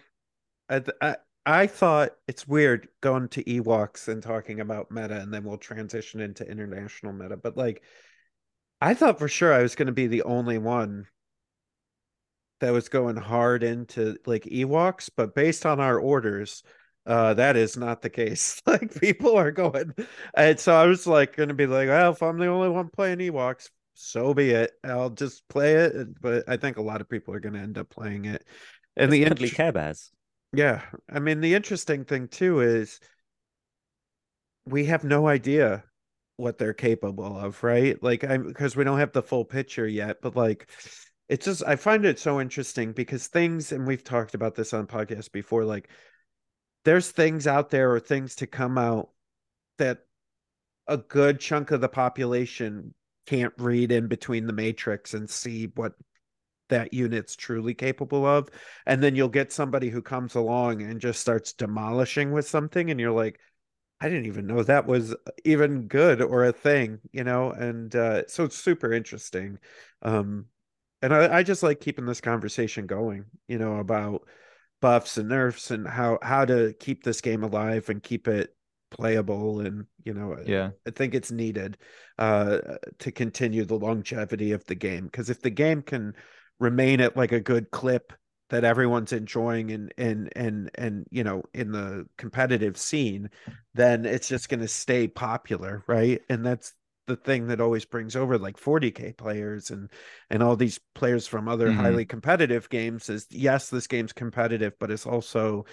I, I I thought it's weird going to Ewoks and talking about meta, and then we'll transition into international meta. But like, I thought for sure I was going to be the only one that was going hard into like Ewoks, but based on our orders, uh, that is not the case. like people are going, and so I was like going to be like, well, if I'm the only one playing Ewoks, so be it. I'll just play it. But I think a lot of people are going to end up playing it. And it's the int- Care Bears. Yeah, I mean the interesting thing too is we have no idea what they're capable of, right? Like I'm because we don't have the full picture yet, but like it's just I find it so interesting because things and we've talked about this on podcasts before like there's things out there or things to come out that a good chunk of the population can't read in between the matrix and see what that unit's truly capable of. And then you'll get somebody who comes along and just starts demolishing with something and you're like i didn't even know that was even good or a thing you know? And uh, so it's super interesting. Um and I, I just like keeping this conversation going you know about buffs and nerfs and how how to keep this game alive and keep it playable and you know yeah. I think it's needed uh to continue the longevity of the game. Because if the game can remain at like a good clip that everyone's enjoying and and and and you know in the competitive scene then it's just going to stay popular right? And that's the thing that always brings over like 40k players and and all these players from other mm-hmm. highly competitive games is yes this game's competitive but it's also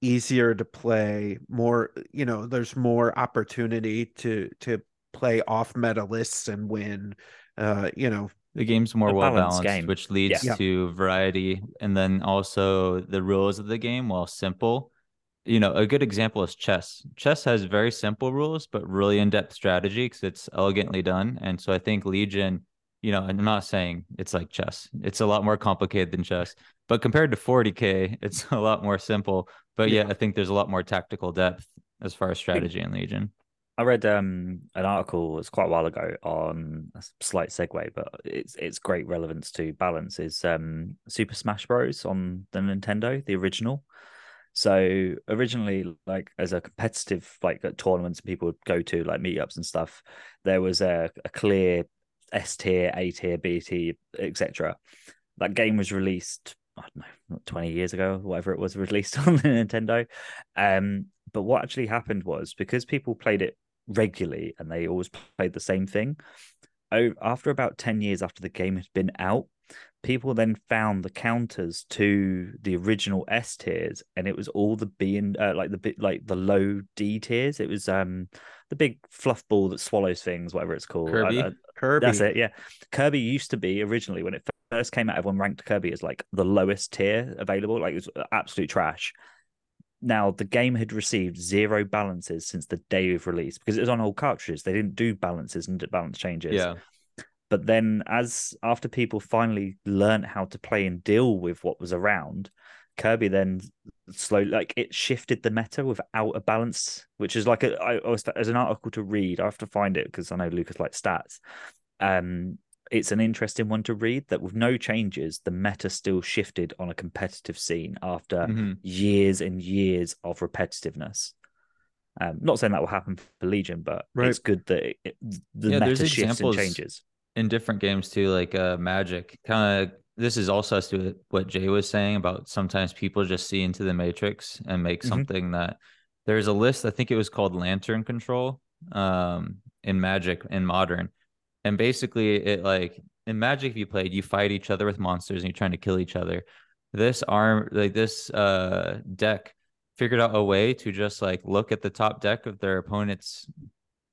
easier to play more you know there's more opportunity to to play off meta lists and win uh you know the game's more well balanced, game. which leads yeah. to variety and then also the rules of the game while simple you know, a good example is chess. Chess has very simple rules, but really in depth strategy because it's elegantly done. And so I think Legion, you know, I'm not saying it's like chess, it's a lot more complicated than chess, but compared to 40K, it's a lot more simple. But yeah, yeah I think there's a lot more tactical depth as far as strategy in Legion. I read um, an article it's quite a while ago on a slight segue, but it's it's great relevance to balance. Is um, Super Smash Bros on the Nintendo, the original. So originally, like as a competitive like tournaments people would go to, like meetups and stuff, there was a, a clear S tier, A tier, B tier, etc. That game was released, I don't know, 20 years ago, whatever it was released on the Nintendo. Um, but what actually happened was because people played it regularly and they always played the same thing. After about 10 years after the game had been out, people then found the counters to the original S tiers, and it was all the B and uh, like the bit like the low D tiers. It was um the big fluff ball that swallows things, whatever it's called. Kirby. Kirby. That's it. Yeah, Kirby used to be originally when it first came out. Everyone ranked Kirby as like the lowest tier available. Like it was absolute trash. Now the game had received zero balances since the day of release because it was on old cartridges. They didn't do balances and balance changes. Yeah But then, as after people finally learned how to play and deal with what was around, Kirby then slowly like it shifted the meta without a balance, which is like a I was as an article to read. I have to find it because I know Lucas likes stats. Um, it's an interesting one to read that with no changes, the meta still shifted on a competitive scene after Mhm. years and years of repetitiveness. Um, not saying that will happen for Legion, but Right. it's good that it, the Yeah, meta shifts and changes. In different games too, like uh Magic. Kind of this is also has to what Jay was saying about sometimes people just see into the matrix and make Mhm. something that there's a list, I think it was called Lantern Control, um, in Magic in modern. And basically it like in Magic if you played, you fight each other with monsters and you're trying to kill each other. This arm like this uh deck figured out a way to just like look at the top deck of their opponent's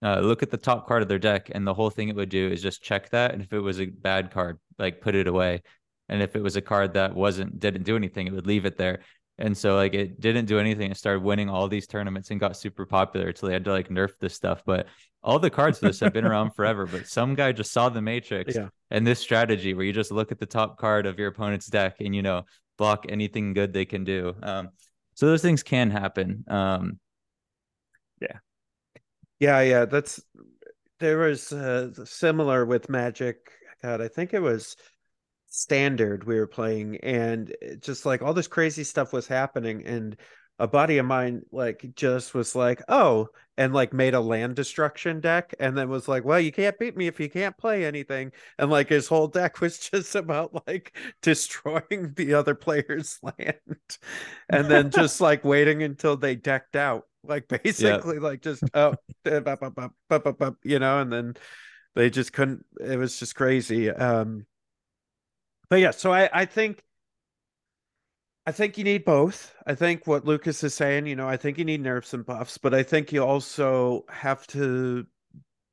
uh, look at the top card of their deck, and the whole thing it would do is just check that. And if it was a bad card, like put it away. And if it was a card that wasn't didn't do anything, it would leave it there. And so like it didn't do anything. It started winning all these tournaments and got super popular until they had to like nerf this stuff. But all the cards for this have been around forever. But some guy just saw the matrix Yeah. and this strategy where you just look at the top card of your opponent's deck and you know block anything good they can do. Um, so those things can happen. Um, Yeah, yeah, that's there was uh, similar with Magic. God, I think it was standard we were playing, and just like all this crazy stuff was happening, and a buddy of mine like just was like, "Oh," and like made a land destruction deck, and then was like, "Well, you can't beat me if you can't play anything," and like his whole deck was just about like destroying the other player's land, and then just like waiting until they decked out, like basically like just oh, you know, and then they just couldn't. It was just crazy. Um, but yeah, so I I think. I think you need both. I think what Lucas is saying, you know, I think you need nerfs and buffs, but I think you also have to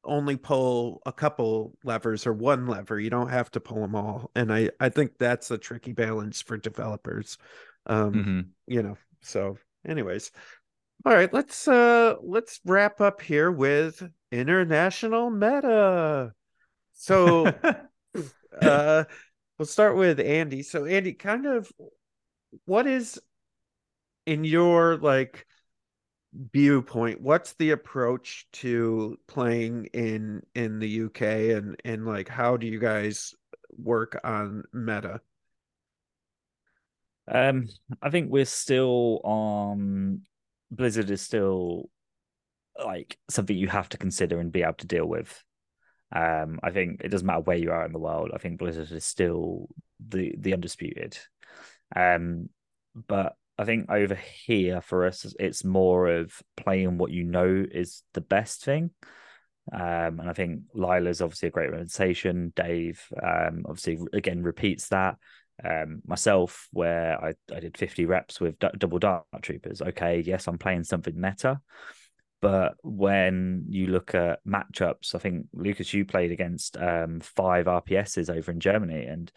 only pull a couple levers or one lever. You don't have to pull them all. And I I think that's a tricky balance for developers. Um, mhm. you know, so anyways. All right, let's uh let's wrap up here with international meta. So uh we'll start with Andy. So Andy, kind of what is in your like viewpoint, what's the approach to playing in in the UK and and like how do you guys work on meta? Um, I think we're still on Blizzard is still like something you have to consider and be able to deal with. Um, I think it doesn't matter where you are in the world. I think Blizzard is still the the undisputed. Um, but I think over here for us, it's more of playing what you know is the best thing. Um, and I think Lila's obviously a great representation. Dave, um, obviously again repeats that. Um, myself, where I, I did 50 reps with d- double dark troopers. Okay, yes, I'm playing something meta. But when you look at matchups, I think Lucas, you played against um, five RPSs over in Germany, and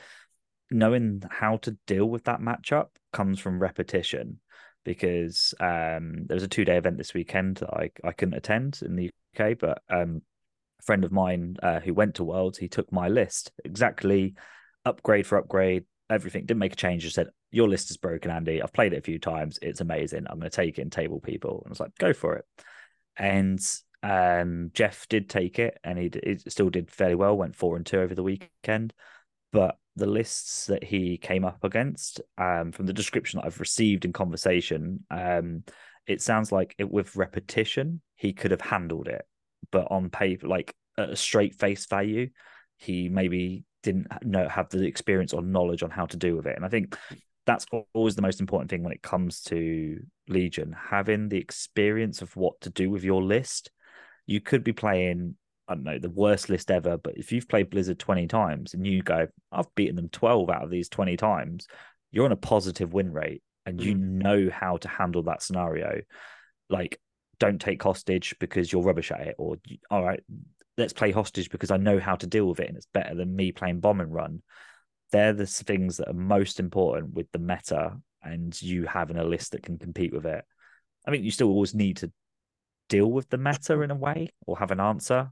knowing how to deal with that matchup comes from repetition. Because um, there was a two day event this weekend that I, I couldn't attend in the UK, but um, a friend of mine uh, who went to Worlds, he took my list exactly upgrade for upgrade, everything. Didn't make a change. Just said your list is broken, Andy. I've played it a few times. It's amazing. I'm going to take it and table people. And I was like, go for it. And um, Jeff did take it, and he, he still did fairly well. Went four and two over the weekend, but the lists that he came up against, um, from the description that I've received in conversation, um, it sounds like it with repetition he could have handled it, but on paper, like at a straight face value, he maybe didn't know have the experience or knowledge on how to do with it. And I think that's always the most important thing when it comes to Legion, having the experience of what to do with your list. You could be playing, I don't know, the worst list ever, but if you've played Blizzard 20 times and you go, I've beaten them 12 out of these 20 times, you're on a positive win rate and you mm. know how to handle that scenario. Like, don't take hostage because you're rubbish at it, or all right, let's play hostage because I know how to deal with it and it's better than me playing bomb and run. They're the things that are most important with the meta and you having a list that can compete with it. I think you still always need to deal with the meta in a way or have an answer.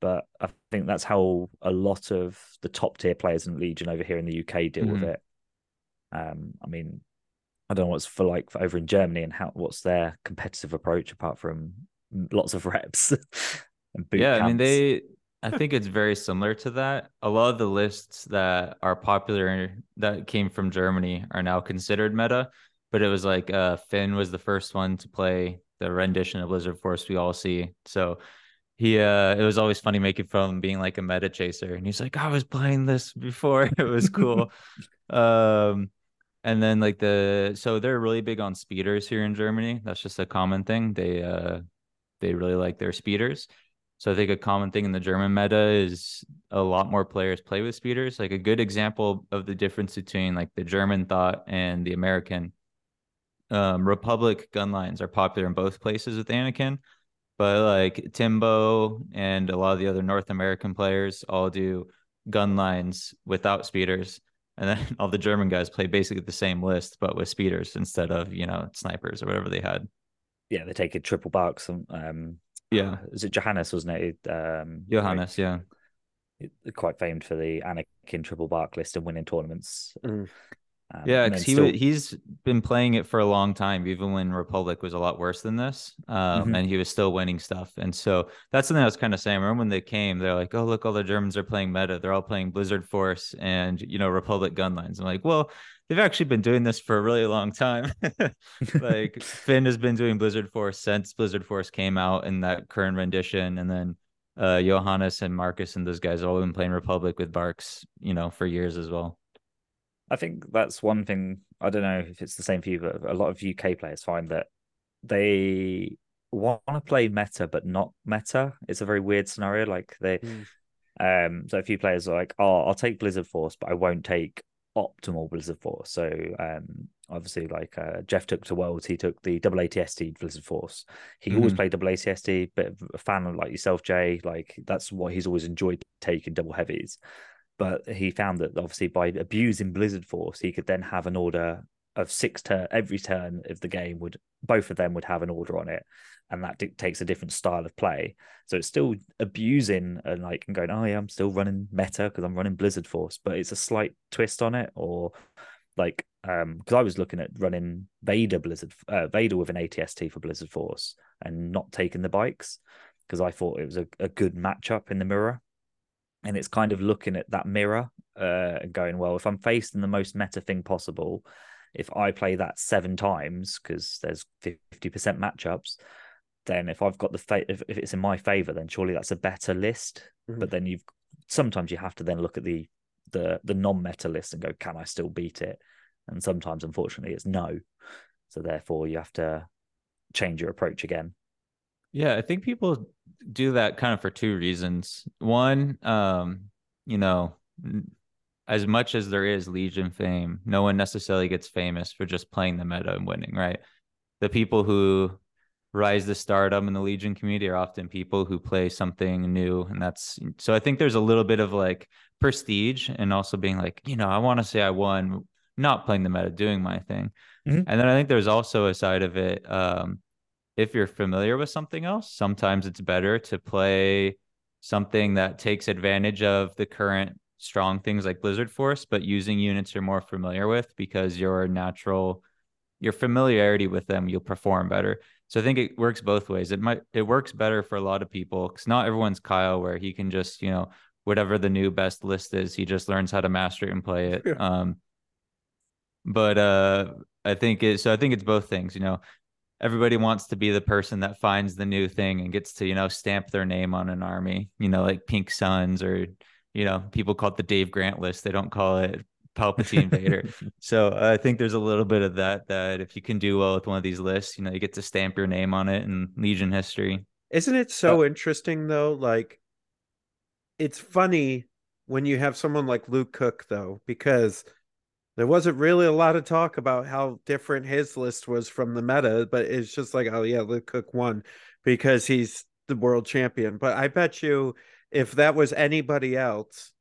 but I think that's how a lot of the top tier players in Legion over here in the UK deal with Mhm. it. Um, I mean, I don't know what's for like for over in Germany and how what's their competitive approach apart from lots of reps. and boot yeah, I mean they I think it's very similar to that. A lot of the lists that are popular that came from Germany are now considered meta, but it was like uh Finn was the first one to play the rendition of Blizzard Force we all see. So he uh it was always funny making fun of being like a meta chaser and he's like I was playing this before it was cool. Um and then like the so they're really big on speeders here in Germany. That's just a common thing. They uh they really like their speeders so I think a common thing in the German meta is a lot more players play with speeders like a good example of the difference between like the German thought and the American um Republic gun lines are popular in both places with Anakin but like Timbo and a lot of the other North American players all do gun lines without speeders. And then all the German guys play basically the same list, but with speeders instead of, you know, snipers or whatever they had. yeah, they take a triple BARCs. Um, um, Yeah. is it Johannes wasn't it? Um, Johannes, yeah. quite famed for the Anakin triple BARC list and winning tournaments. Mm. Um, Yeah, and 'cause then he still... he's been playing it for a long time, even when Republic was a lot worse than this, um, Mhm. and he was still winning stuff. And so that's something I was kind of saying. I remember when they came, they're like, "Oh, look, all the Germans are playing meta. They're all playing Blizzard Force and you know Republic gunlines." I'm like, "Well, they've actually been doing this for a really long time. like Finn has been doing Blizzard Force since Blizzard Force came out in that current rendition, and then uh, Johannes and Marcus and those guys have all been playing Republic with BARCs, you know, for years as well." I think that's one thing. I don't know if it's the same for you, but a lot of UK players find that they want to play meta, but not meta. It's a very weird scenario. Like they, Mm. um, so a few players are like, "Oh, I'll take Blizzard Force, but I won't take optimal Blizzard Force." So, um, obviously, like uh, Jeff took to Worlds, he took the double ATST Blizzard Force. He always Mhm. played double ATST, but a fan of like yourself, Jay. Like that's what he's always enjoyed taking double heavies but he found that obviously by abusing Blizzard Force, he could then have an order of six turn every turn of the game would both of them would have an order on it, and that dictates a different style of play. So it's still abusing and like and going, oh yeah, I'm still running meta because I'm running Blizzard Force, but it's a slight twist on it, or like um because I was looking at running Vader Blizzard uh, Vader with an ATST for Blizzard Force and not taking the bikes because I thought it was a, a good matchup in the mirror and it's kind of looking at that mirror uh, and going, well, if I'm facing the most meta thing possible, if I play that seven times because there's fifty percent matchups, then if I've got the fa- if, if it's in my favor, then surely that's a better list. Mhm. But then you've sometimes you have to then look at the the the non-meta list and go, can I still beat it? And sometimes, unfortunately, it's no. So therefore, you have to change your approach again. Yeah, I think people do that kind of for two reasons. One, um, you know, as much as there is Legion fame, no one necessarily gets famous for just playing the meta and winning, right? The people who rise to stardom in the Legion community are often people who play something new. And that's so I think there's a little bit of like prestige and also being like, you know, I want to say I won not playing the meta, doing my thing. Mhm. And then I think there's also a side of it. Um, if you're familiar with something else, sometimes it's better to play something that takes advantage of the current strong things like Blizzard Force, but using units you're more familiar with because your natural your familiarity with them, you'll perform better. So I think it works both ways. It might it works better for a lot of people because not everyone's Kyle where he can just, you know, whatever the new best list is, he just learns how to master it and play it. Yeah. Um but uh I think it so I think it's both things, you know. Everybody wants to be the person that finds the new thing and gets to, you know, stamp their name on an army, you know, like Pink Suns or, you know, people call it the Dave Grant list. They don't call it Palpatine Vader. So uh, I think there's a little bit of that, that if you can do well with one of these lists, you know, you get to stamp your name on it in Legion history. Isn't it so interesting though? Like, it's funny when you have someone like Luke Cook though, because there wasn't really a lot of talk about how different his list was from the meta, but it's just like, oh yeah, Luke Cook won because he's the world champion. But I bet you if that was anybody else,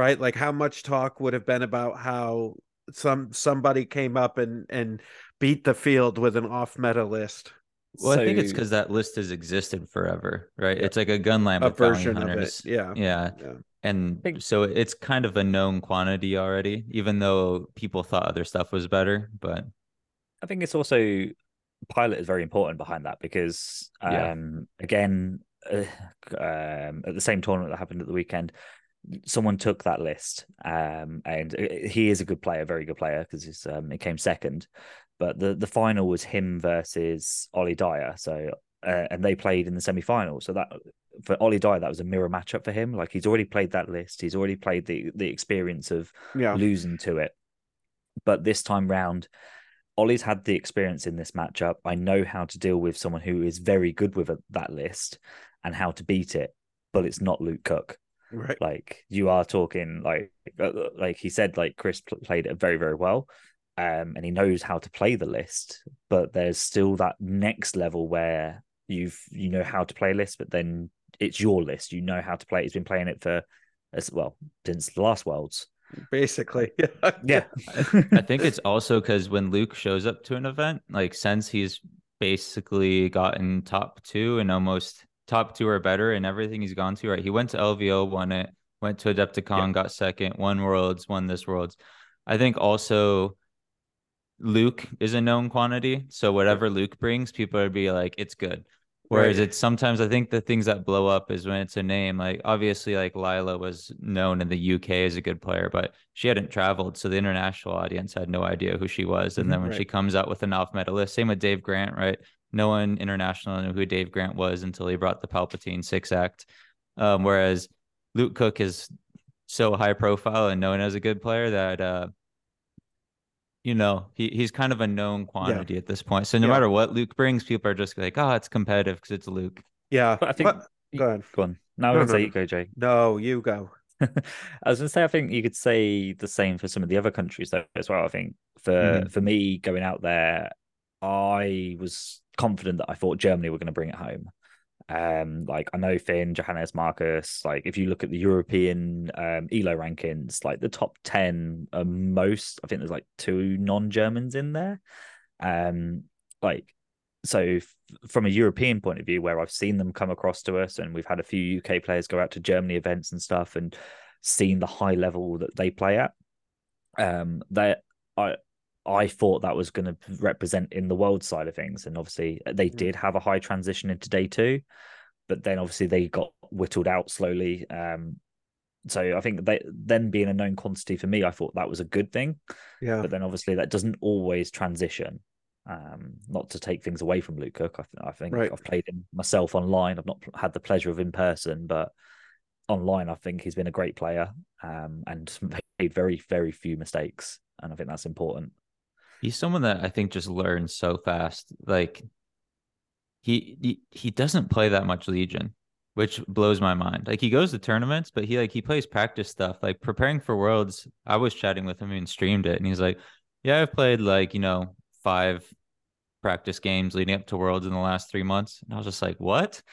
right? Like how much talk would have been about how some somebody came up and and beat the field with an off meta list. Well, I think it's because that list has existed forever, right? It's like a gunline a with bounty version of it. hunters. Yeah. Yeah. Yeah. And so it's kind of a known quantity already, even though people thought other stuff was better. But I think it's also pilot is very important behind that because Yeah. um again uh, um at the same tournament that happened at the weekend someone took that list um and uh, he is a good player very good player because he's um he came second but the the final was him versus Ollie Dyer so uh, and they played in the semi-final so that for Ollie Dyer that was a mirror matchup for him like he's already played that list he's already played the the experience of Yeah. losing to it. But this time round, Ollie's had the experience in this matchup. I know how to deal with someone who is very good with a, that list and how to beat it, but it's not Luke Cook. Right. Like you are talking like uh, like he said, like Chris played it very very well, um, and he knows how to play the list. But there's still that next level where you've you know how to play a list, but then it's your list. You know how to play. it. He's been playing it for as well since the last Worlds. Basically. Yeah, I think it's also because when Luke shows up to an event, like since he's basically gotten top two and almost top two or better in everything he's gone to, right? He went to LVO, won it, went to Adepticon, got second, won Worlds, won this Worlds. I think also Luke is a known quantity. So whatever Luke brings, people would be like, it's good. Whereas Right. it's sometimes I think the things that blow up is when it's a name. Like obviously, like Lila was known in the UK as a good player, but she hadn't traveled, so the international audience had no idea who she was. And mm-hmm. then when she comes out with an off medalist, same with Dave Grant, right? No one international knew who Dave Grant was until he brought the Palpatine six act. Um, whereas Luke Cook is so high profile and known as a good player that uh you know he, he's kind of a known quantity at this point so no Yeah. matter what luke brings people are just like oh it's competitive because it's luke Yeah. But I think But- go ahead. Go on. No, No, I'm no, gonna say no. you go, Jay. No, you go. I was gonna say I think you could say the same for some of the other countries though as well. I think for Mhm. for me going out there, I was confident that I thought Germany were going to bring it home. Um, like I know Finn, Johannes, Marcus. Like if you look at the European um, Elo rankings, like the top ten are most. I think there's like two non-Germans in there. Um, like so f- from a European point of view, where I've seen them come across to us, and we've had a few UK players go out to Germany events and stuff, and seen the high level that they play at. Um, that I I thought that was going to represent in the world side of things, and obviously uh, they Mm. did have a high transition into day two, but then obviously they got whittled out slowly. Um, so I think they then being a known quantity for me, I thought that was a good thing Yeah. but then obviously that doesn't always transition. Um, not to take things away from Luke Cook, I, I think Right. I've played him myself online. I've not had the pleasure of in person, but online, I think he's been a great player um, and made very, very few mistakes, and I think that's important. He's someone that i think just learns so fast like he he, he doesn't play that much legion which blows my mind. Like he goes to tournaments but he like he plays practice stuff like preparing for worlds. I was chatting with him and streamed it and he's like yeah i've played like you know five practice games leading up to worlds in the last three months. And i was just like what?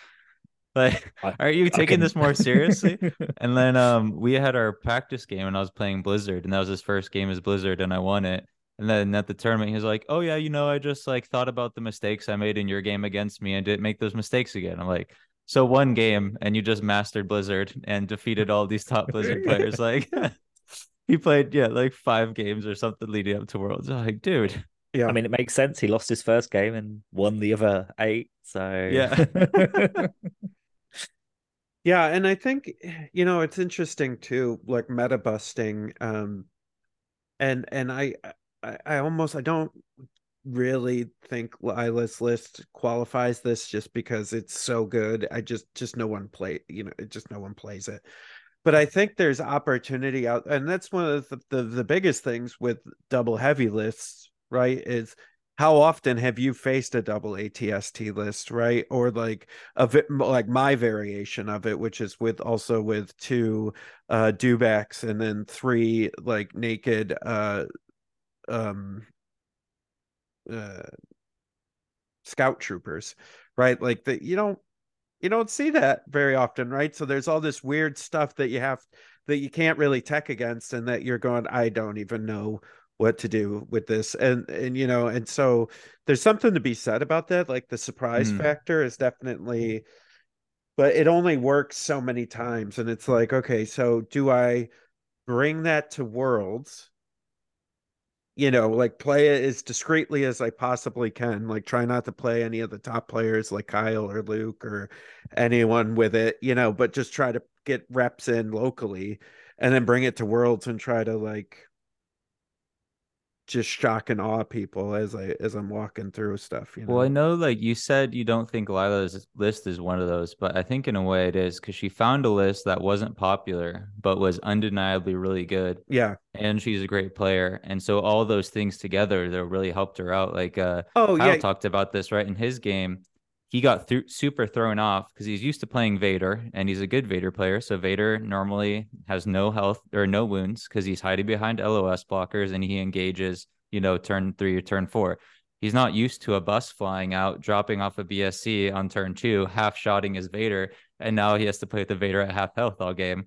Like are you taking can- this more seriously? And then um we had our practice game and I was playing Blizzard and that was his first game as Blizzard and I won it. And then at the tournament he was like, "Oh yeah, you know, I just like thought about the mistakes I made in your game against me and didn't make those mistakes again." I'm like, "So one game and you just mastered Blizzard and defeated all these top Blizzard players like he played yeah, like 5 games or something leading up to Worlds." I'm like, "Dude, Yeah. I mean, it makes sense. He lost his first game and won the other eight. So Yeah. Yeah, and I think you know it's interesting too, like meta busting. Um, and and I I, I almost I don't really think Lila's list qualifies this just because it's so good. I just just no one play you know just no one plays it. But I think there's opportunity out, and that's one of the the, the biggest things with double heavy lists, right? Is how often have you faced a double ATST list, right? Or like a like my variation of it, which is with also with two uh dewbacks and then three like naked uh um uh scout troopers, right? Like that you don't you don't see that very often, right? So there's all this weird stuff that you have that you can't really tech against and that you're going, I don't even know what to do with this and and you know and so there's something to be said about that like the surprise Mm. factor is definitely but it only works so many times and it's like okay so do i bring that to worlds you know like play it as discreetly as i possibly can like try not to play any of the top players like kyle or luke or anyone with it you know but just try to get reps in locally and then bring it to worlds and try to like just shock and awe people as i as i'm walking through stuff you know Well, I know, like you said, you don't think Lila's list is one of those, but I think in a way it is because she found a list that wasn't popular, but was undeniably really good. yeah And she's a great player. And so all those things together, that really helped her out. Like, uh, oh Kyle yeah talked about this, right? In his game, he got through super thrown off because he's used to playing Vader and he's a good Vader player. So Vader normally has no health or no wounds because he's hiding behind LOS blockers and he engages, you know, turn three or turn four. He's not used to a bus flying out, dropping off a BSC on turn two, half shotting his Vader. And now he has to play with the Vader at half health all game.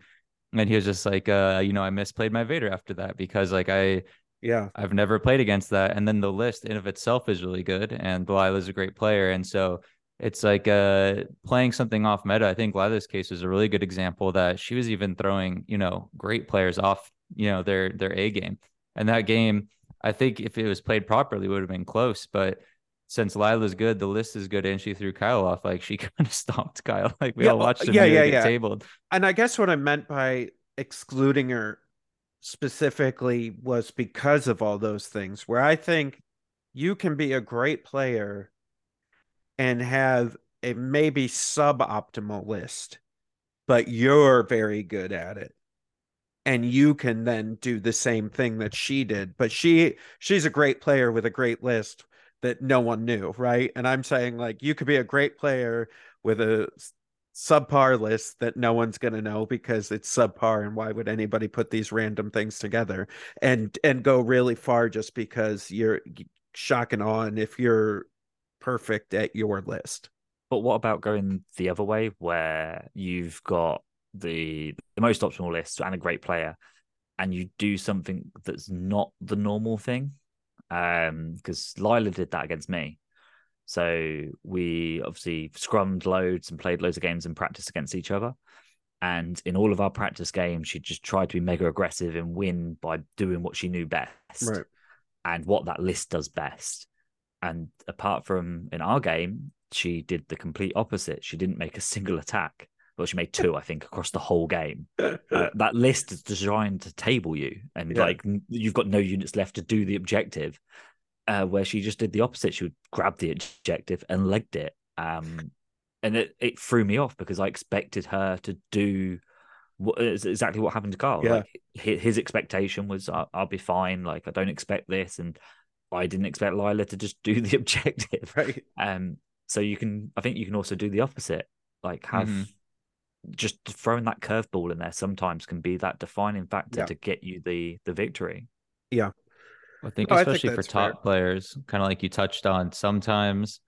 And he was just like, uh, you know, I misplayed my Vader after that because like I yeah I've never played against that. And then the list in of itself is really good. And Lila's a great player. And so it's like uh playing something off meta. I think Lila's case is a really good example that she was even throwing, you know, great players off, you know, their their A game. And that game, I think if it was played properly, would have been close. But since Lila's good, the list is good, and she threw Kyle off. Like she kind of stomped Kyle. Like we Yeah, all watched him yeah, yeah, get yeah. tabled. and i guess what i meant by excluding her specifically was because of all those things where i think you can be a great player and have a maybe suboptimal list but you're very good at it. And you can then do the same thing that she did but she she's a great player with a great list that no one knew right? And i'm saying like you could be a great player with a subpar list that no one's going to know because it's subpar and why would anybody put these random things together? And and go really far just because you're shock and awe and if you're perfect at your list But what about going the other way, where you've got the the most optimal list and a great player, and you do something that's not the normal thing? Um, because Lila did that against me. So we obviously scrummed loads and played loads of games and practiced against each other. And in all of our practice games, she just tried to be mega aggressive and win by doing what she knew best right and what that list does best. And apart from in our game, she did the complete opposite. She didn't make a single attack. Well, she made two, I think, across the whole game. Uh, that list is designed to table you, and Yeah. like you've got no units left to do the objective. Uh, where she just did the opposite. She would grab the objective and legged it. Um, and it, it threw me off because I expected her to do what is exactly what happened to Carl. Yeah. Like his, his expectation was, I'll, I'll be fine. Like I don't expect this, and I didn't expect Lila to just do the objective. right Um, so you can, I think you can also do the opposite. Like have Mhm. just throwing that curveball in there sometimes can be that defining factor Yeah. to get you the the victory. I think No, I think especially for top fair. players, kind of like you touched on, sometimes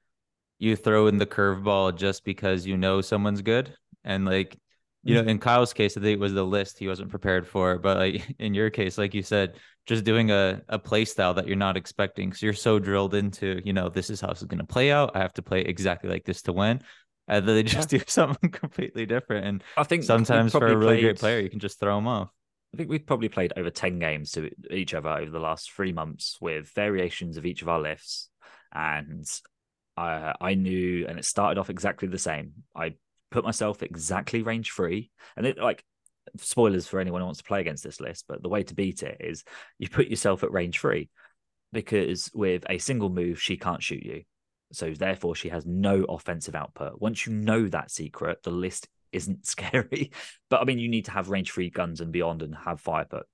you throw in the curveball just because you know someone's good. And like, you Mm-hmm. know, in Kyle's case, I think it was the list he wasn't prepared for. But like in your case, like you said, just doing a, a play style that you're not expecting. because you're so drilled into, you know, this is how it's gonna play out. I have to play exactly like this to win. And then they just do something completely different. And I think sometimes for a really great player, you can just throw them off. I think we've probably played over 10 games to each other over the last three months with variations of each of our lifts. And I, I knew, and it started off exactly the same. I put myself exactly range free. And it like, spoilers for anyone who wants to play against this list, but the way to beat it is you put yourself at range free because with a single move, she can't shoot you. So therefore, she has no offensive output. Once you know that secret, the list isn't scary. But I mean, you need to have range free guns and beyond and have fire put.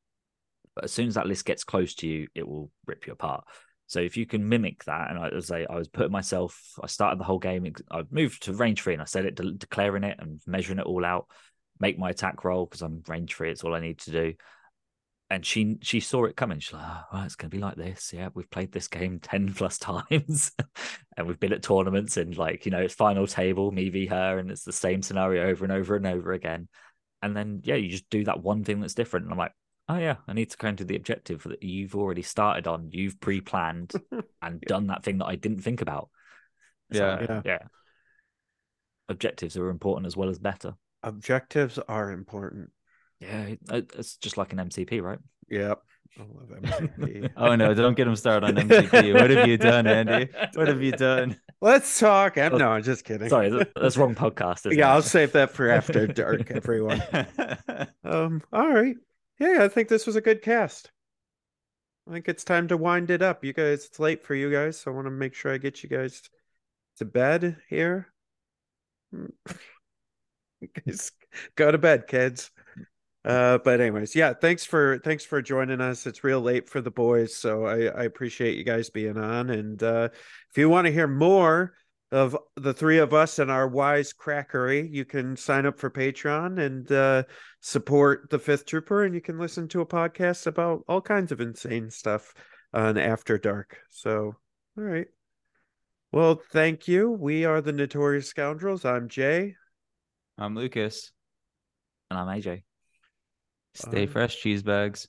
But as soon as that list gets close to you, it will rip you apart. So if you can mimic that, and I was I was putting myself, I started the whole game. I moved to range free, and I said it, de- declaring it and measuring it all out. Make my attack roll because I'm range free. It's all I need to do. And she she saw it coming. She's like, oh, right, it's going to be like this. Yeah, we've played this game ten plus times, and we've been at tournaments and like you know it's final table, me v her, and it's the same scenario over and over and over again. And then yeah, you just do that one thing that's different. And I'm like, Oh yeah, I need to go into the objective that you've already started on. You've pre-planned and done that thing that I didn't think about. So, Yeah. Yeah. yeah. Objectives are important as well as better. Objectives are important. Yeah, it's just like an MCP, right? Yep. I love MCP. Oh no, don't get him started on MCP. what have you done, Andy? What have you done? Let's talk. I'm, no, I'm just kidding. Sorry, that's wrong podcast. Yeah, it? I'll save that for after dark, everyone. Um, all right. Yeah, I think this was a good cast. I think it's time to wind it up. You guys, it's late for you guys, so I want to make sure I get you guys to bed here. Go to bed, kids. Uh, but anyways, yeah, thanks for thanks for joining us. It's real late for the boys, so I, I appreciate you guys being on. And uh, if you want to hear more of the three of us and our wise crackery, you can sign up for Patreon and uh, support the Fifth Trooper, and you can listen to a podcast about all kinds of insane stuff on After Dark. So, all right. Well, thank you. We are the Notorious Scoundrels. I'm Jay. I'm Lucas. And I'm AJ. Stay Um, fresh, cheese bags.